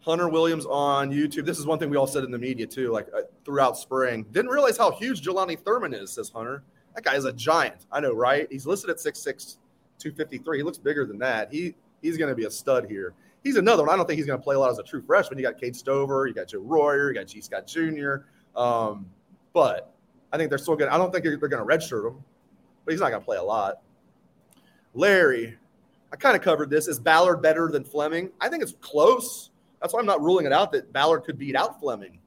Hunter Williams on YouTube. This is one thing we all said in the media too, like uh, throughout spring. Didn't realize how huge Jelani Thurman is, says Hunter. That guy is a giant. I know, right? He's listed at 6'6, 253. He looks bigger than that. He he's going to be a stud here. He's another one. I don't think he's going to play a lot as a true freshman. You got Cade Stover, you got Joe Royer, you got Gee Scott Jr. Um, but I think they're still going. I don't think they're, they're going to redshirt him, but he's not going to play a lot. Larry, I kind of covered this. Is Ballard better than Fleming? I think it's close. That's why I'm not ruling it out that Ballard could beat out Fleming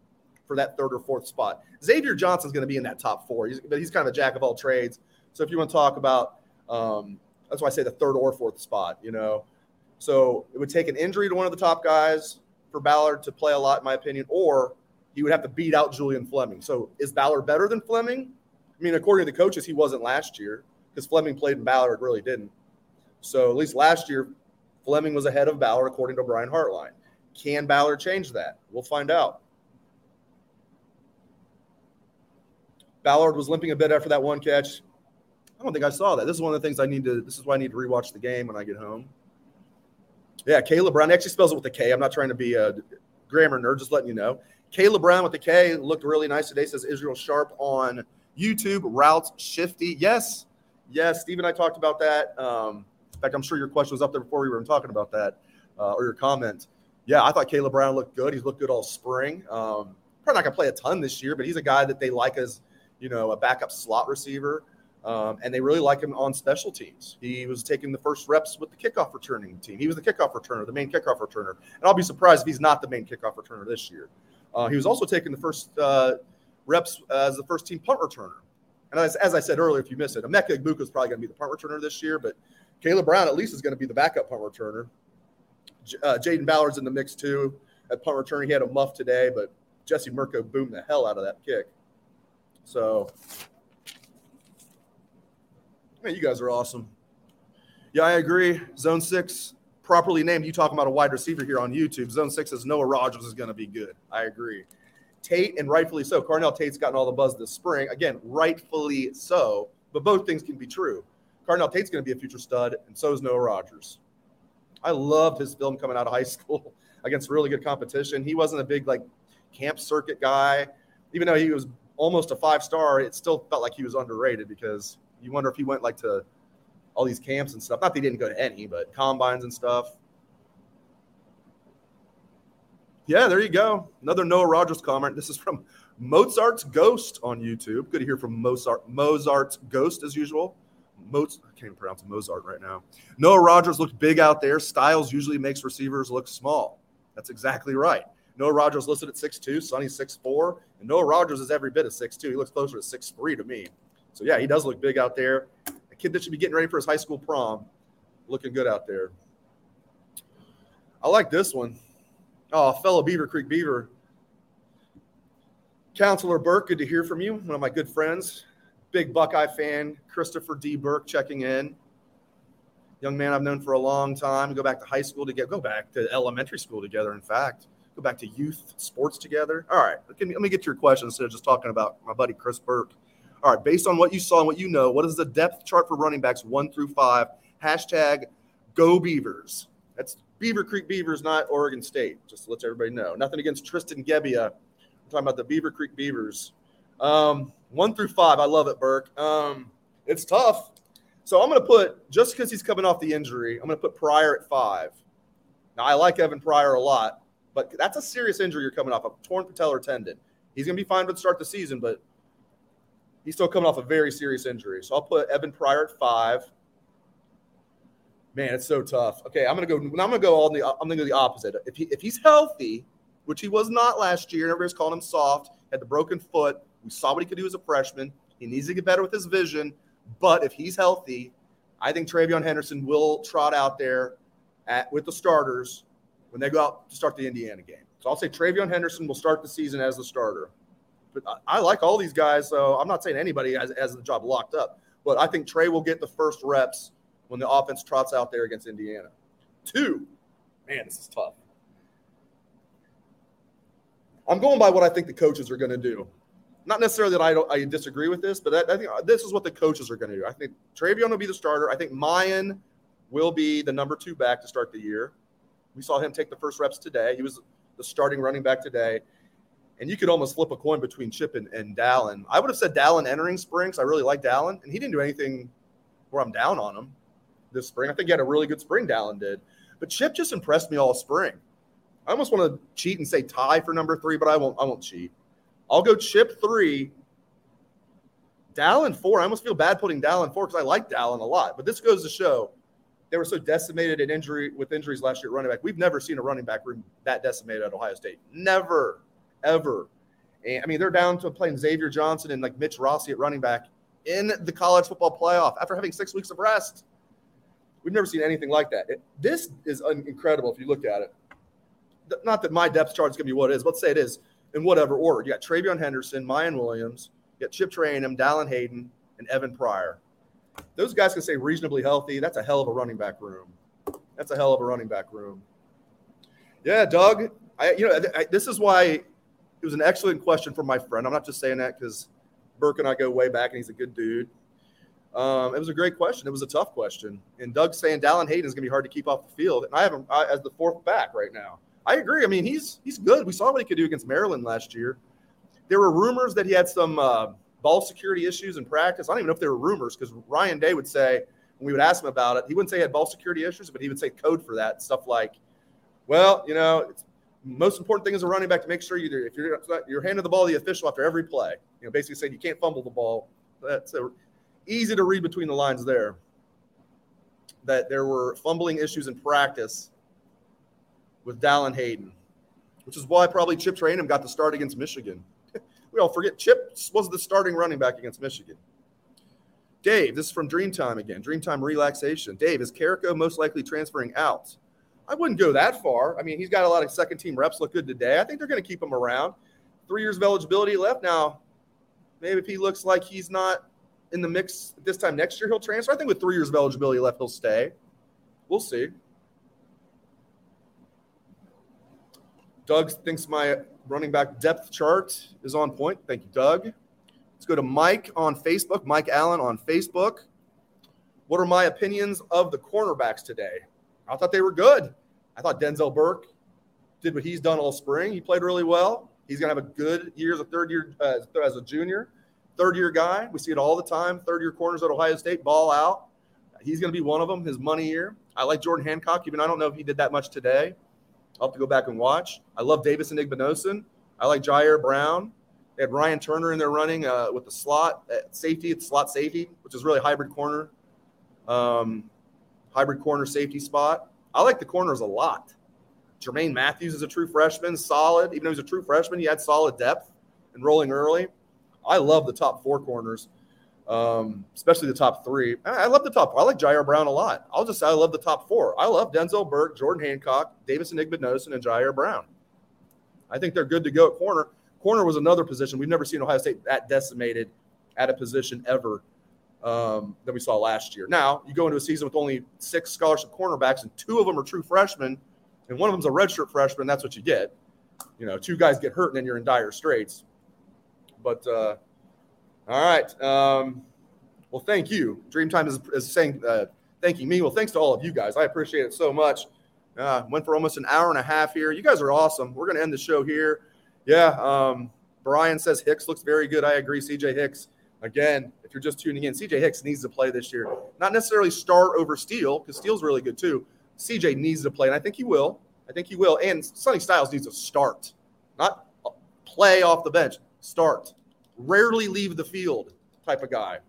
for that third or fourth spot. Xavier Johnson's going to be in that top four, he's, but he's kind of a jack of all trades. So if you want to talk about, um, that's why I say the third or fourth spot, you know. So it would take an injury to one of the top guys for Ballard to play a lot, in my opinion, or he would have to beat out Julian Fleming. So is Ballard better than Fleming? I mean, according to the coaches, he wasn't last year because Fleming played and Ballard really didn't. So at least last year, Fleming was ahead of Ballard according to Brian Hartline. Can Ballard change that? We'll find out. Ballard was limping a bit after that one catch. I don't think I saw that. This is one of the things I need to. This is why I need to rewatch the game when I get home. Yeah, Caleb Brown actually spells it with a K. I'm not trying to be a grammar nerd, just letting you know. Caleb Brown with the K looked really nice today. Says Israel Sharp on YouTube. Routes shifty. Yes, yes. Steve and I talked about that. Um, fact, I'm sure your question was up there before we were talking about that, uh, or your comment. Yeah, I thought Caleb Brown looked good. He's looked good all spring. Um, probably not gonna play a ton this year, but he's a guy that they like as you know a backup slot receiver. Um, and they really like him on special teams. He was taking the first reps with the kickoff returning team. He was the kickoff returner, the main kickoff returner. And I'll be surprised if he's not the main kickoff returner this year. Uh, he was also taking the first uh, reps as the first team punt returner. And as, as I said earlier, if you missed it, Emeka Egbuka is probably going to be the punt returner this year, but Caleb Brown at least is going to be the backup punt returner. J- uh, Jayden Ballard's in the mix too at punt returner. He had a muff today, but Jesse Mirco boomed the hell out of that kick. So Man, you guys are awesome. Yeah, I agree. Zone six, properly named. You talking about a wide receiver here on YouTube. Zone six says Noah Rogers is going to be good. I agree. Tate, and rightfully so. Carnell Tate's gotten all the buzz this spring. Again, rightfully so, but both things can be true. Carnell Tate's going to be a future stud, and so is Noah Rogers. I loved his film coming out of high school against really good competition. He wasn't a big like camp circuit guy, even though he was almost a five star. It still felt like he was underrated because you wonder if he went like to all these camps and stuff. Not that he didn't go to any, but combines and stuff. Yeah, there you go. Another Noah Rogers comment. This is from Mozart's Ghost on YouTube. Good to hear from Mozart. Mozart's Ghost as usual. Mozart, I can't even pronounce Mozart right now. Noah Rogers looked big out there. Styles usually makes receivers look small. That's exactly right. Noah Rogers listed at 6'2, Sonny's 6'4, and Noah Rogers is every bit of 6'2. He looks closer to 6'3 to me. So yeah, he does look big out there. A kid that should be getting ready for his high school prom, looking good out there. I like this one. Oh, fellow Beavercreek Beaver. Counselor Burke, good to hear from you. One of my good friends, big Buckeye fan, Christopher D. Burke checking in. Young man I've known for a long time. Go back to high school together, go back to elementary school together, in fact. Go back to youth sports together. All right, let me get to your question instead of just talking about my buddy Chris Burke. All right, based on what you saw and what you know, what is the depth chart for running backs one through five? Hashtag go Beavers. That's Beavercreek Beavers, not Oregon State, just to let everybody know. Nothing against Tristan Gebbia. I'm talking about the Beavercreek Beavers. Um, one through five, I love it, Burke. Um, it's tough. So I'm going to put, just because he's coming off the injury, I'm going to put Pryor at five. Now, I like Evan Pryor a lot, but that's a serious injury you're coming off, a torn patellar tendon. He's going to be fine to start of the season, but – He's still coming off a very serious injury. So I'll put Evan Pryor at five. Man, it's so tough. Okay, I'm gonna go. I'm gonna go all the. I'm gonna go the opposite. If he if he's healthy, which he was not last year, everybody's calling him soft. Had the broken foot. We saw what he could do as a freshman. He needs to get better with his vision. But if he's healthy, I think TreVeyon Henderson will trot out there at, with the starters when they go out to start the Indiana game. So I'll say TreVeyon Henderson will start the season as the starter but I, I like all these guys. So I'm not saying anybody has, has the job locked up, but I think Trey will get the first reps when the offense trots out there against Indiana. Two, man, this is tough. I'm going by what I think the coaches are going to do. Not necessarily that I don't I disagree with this, but I, I think uh, this is what the coaches are going to do. I think TreVeyon will be the starter. I think Miyan will be the number two back to start the year. We saw him take the first reps today. He was the starting running back today and you could almost flip a coin between Chip and, and Dallan. I would have said Dallan entering spring because I really like Dallan, and he didn't do anything where I'm down on him this spring. I think he had a really good spring, Dallan did. But Chip just impressed me all spring. I almost want to cheat and say tie for number three, but I won't. I won't cheat. I'll go Chip three, Dallan four. I almost feel bad putting Dallan four because I like Dallan a lot. But this goes to show they were so decimated in injury with injuries last year running back. We've never seen a running back room that decimated at Ohio State. Never ever. And, I mean, they're down to playing Xavier Johnson and like Mitch Rossi at running back in the college football playoff after having six weeks of rest. We've never seen anything like that. It, this is incredible if you look at it. Not that my depth chart is going to be what it is. Let's say it is in whatever order. You got TreVeyon Henderson, Miyan Williams, you got Chip Trayanum, Dallan Hayden, and Evan Pryor. Those guys can stay reasonably healthy. That's a hell of a running back room. That's a hell of a running back room. Yeah, Doug. I, you know, I, this is why it was an excellent question from my friend. I'm not just saying that because Burke and I go way back, and he's a good dude. Um, it was a great question. It was a tough question. And Doug's saying Dallan Hayden is going to be hard to keep off the field, and I have him as the fourth back right now. I agree. I mean, he's he's good. We saw what he could do against Maryland last year. There were rumors that he had some uh, ball security issues in practice. I don't even know if there were rumors because Ryan Day would say when we would ask him about it, he wouldn't say he had ball security issues, but he would say code for that stuff like, well, you know, most important thing as a running back to make sure you if you're you're handing the ball to the official after every play. You know, basically saying you can't fumble the ball. That's a, easy to read between the lines there that there were fumbling issues in practice with Dallan Hayden, which is why probably Chip Trayanum got the start against Michigan. we all forget Chip was the starting running back against Michigan. Dave, this is from Dreamtime again. Dreamtime relaxation. Dave, is Carrico most likely transferring out? I wouldn't go that far. I mean, he's got a lot of second team reps look good today. I think they're going to keep him around. Three years of eligibility left. Now, maybe if he looks like he's not in the mix this time next year, he'll transfer. I think with three years of eligibility left, he'll stay. We'll see. Doug thinks my running back depth chart is on point. Thank you, Doug. Let's go to Mike on Facebook, Mike Allen on Facebook. What are my opinions of the cornerbacks today? I thought they were good. I thought Denzel Burke did what he's done all spring. He played really well. He's going to have a good year as a third year, uh, as a junior, third year guy. We see it all the time. Third year corners at Ohio State ball out. He's going to be one of them, his money year. I like Jordan Hancock, even I don't know if he did that much today. I'll have to go back and watch. I love Davison Igbinosun. I like Jyaire Brown. They had Ryan Turner in there running uh, with the slot uh, safety, it's slot safety, which is really hybrid corner, um, hybrid corner safety spot. I like the corners a lot. Jermaine Mathews is a true freshman, solid. Even though he's a true freshman, he had solid depth and rolling early. I love the top four corners, um, especially the top three. I, love the top. I like Jyaire Brown a lot. I'll just say I love the top four. I love Denzel Burke, Jordan Hancock, Davison Igbinosun, and Jyaire Brown. I think they're good to go at corner. Corner was another position. We've never seen Ohio State that decimated at a position ever um, that we saw last year. Now, you go into a season with only six scholarship cornerbacks, and two of them are true freshmen, and one of them's a redshirt freshman. That's what you get. You know, two guys get hurt, and then you're in dire straits. But uh, all right. Um, well, thank you. Dreamtime is, is saying uh, thanking me. Well, thanks to all of you guys. I appreciate it so much. Uh, went for almost an hour and a half here. You guys are awesome. We're going to end the show here. Yeah. Um, Brian says Hicks looks very good. I agree. CJ Hicks, again, if you're just tuning in, CJ Hicks needs to play this year. Not necessarily start over Steele, because Steele's really good too. CJ needs to play, and I think he will. I think he will. And Sonny Styles needs to start, not play off the bench. Start. Rarely leave the field type of guy.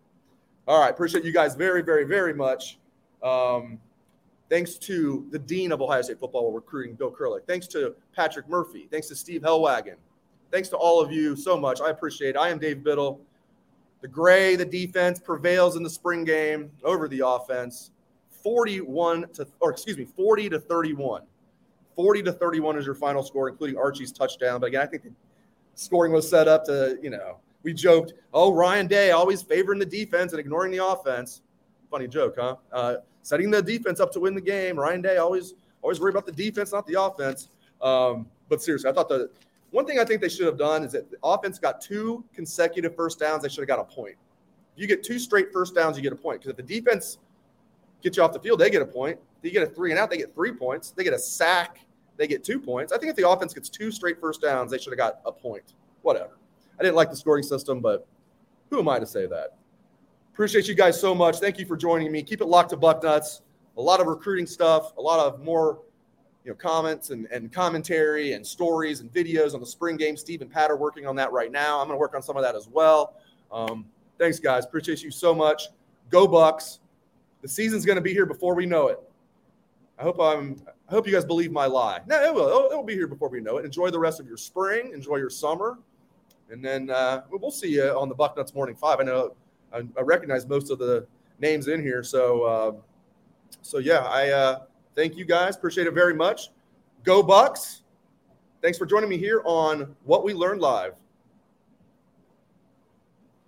All right. Appreciate you guys very, very, very much. Um, Thanks to the Dean of Ohio State Football Recruiting, Bill Kurelic. Thanks to Patrick Murphy. Thanks to Steve Helwagen. Thanks to all of you so much. I appreciate it. I am Dave Biddle. The gray, the defense prevails in the spring game over the offense. 41 to, or excuse me, 40 to 31. 40 to 31 is your final score, including Archie's touchdown. But again, I think the scoring was set up to, you know, we joked, oh, Ryan Day always favoring the defense and ignoring the offense. Funny joke, huh? Uh, setting the defense up to win the game. Ryan Day always always worry about the defense, not the offense. Um, but seriously, I thought the one thing I think they should have done is that the offense got two consecutive first downs. They should have got a point. If you get two straight first downs, you get a point. Because if the defense gets you off the field, they get a point. If you get a three and out, they get three points. They get a sack, they get two points. I think if the offense gets two straight first downs, they should have got a point. Whatever. I didn't like the scoring system, but who am I to say that? Appreciate you guys so much. Thank you for joining me. Keep it locked to Bucknuts. A lot of recruiting stuff, a lot of more you know, comments and, and commentary and stories and videos on the spring game. Steve and Pat are working on that right now. I'm going to work on some of that as well. Um, thanks, guys. Appreciate you so much. Go Bucks. The season's going to be here before we know it. I hope I'm. I hope you guys believe my lie. No, it will. It'll, it'll be here before we know it. Enjoy the rest of your spring. Enjoy your summer, and then uh, we'll see you on the Bucknuts Morning Five. I know I, I recognize most of the names in here. So, uh, so yeah, I uh, thank you guys. Appreciate it very much. Go Bucks. Thanks for joining me here on What We Learned Live.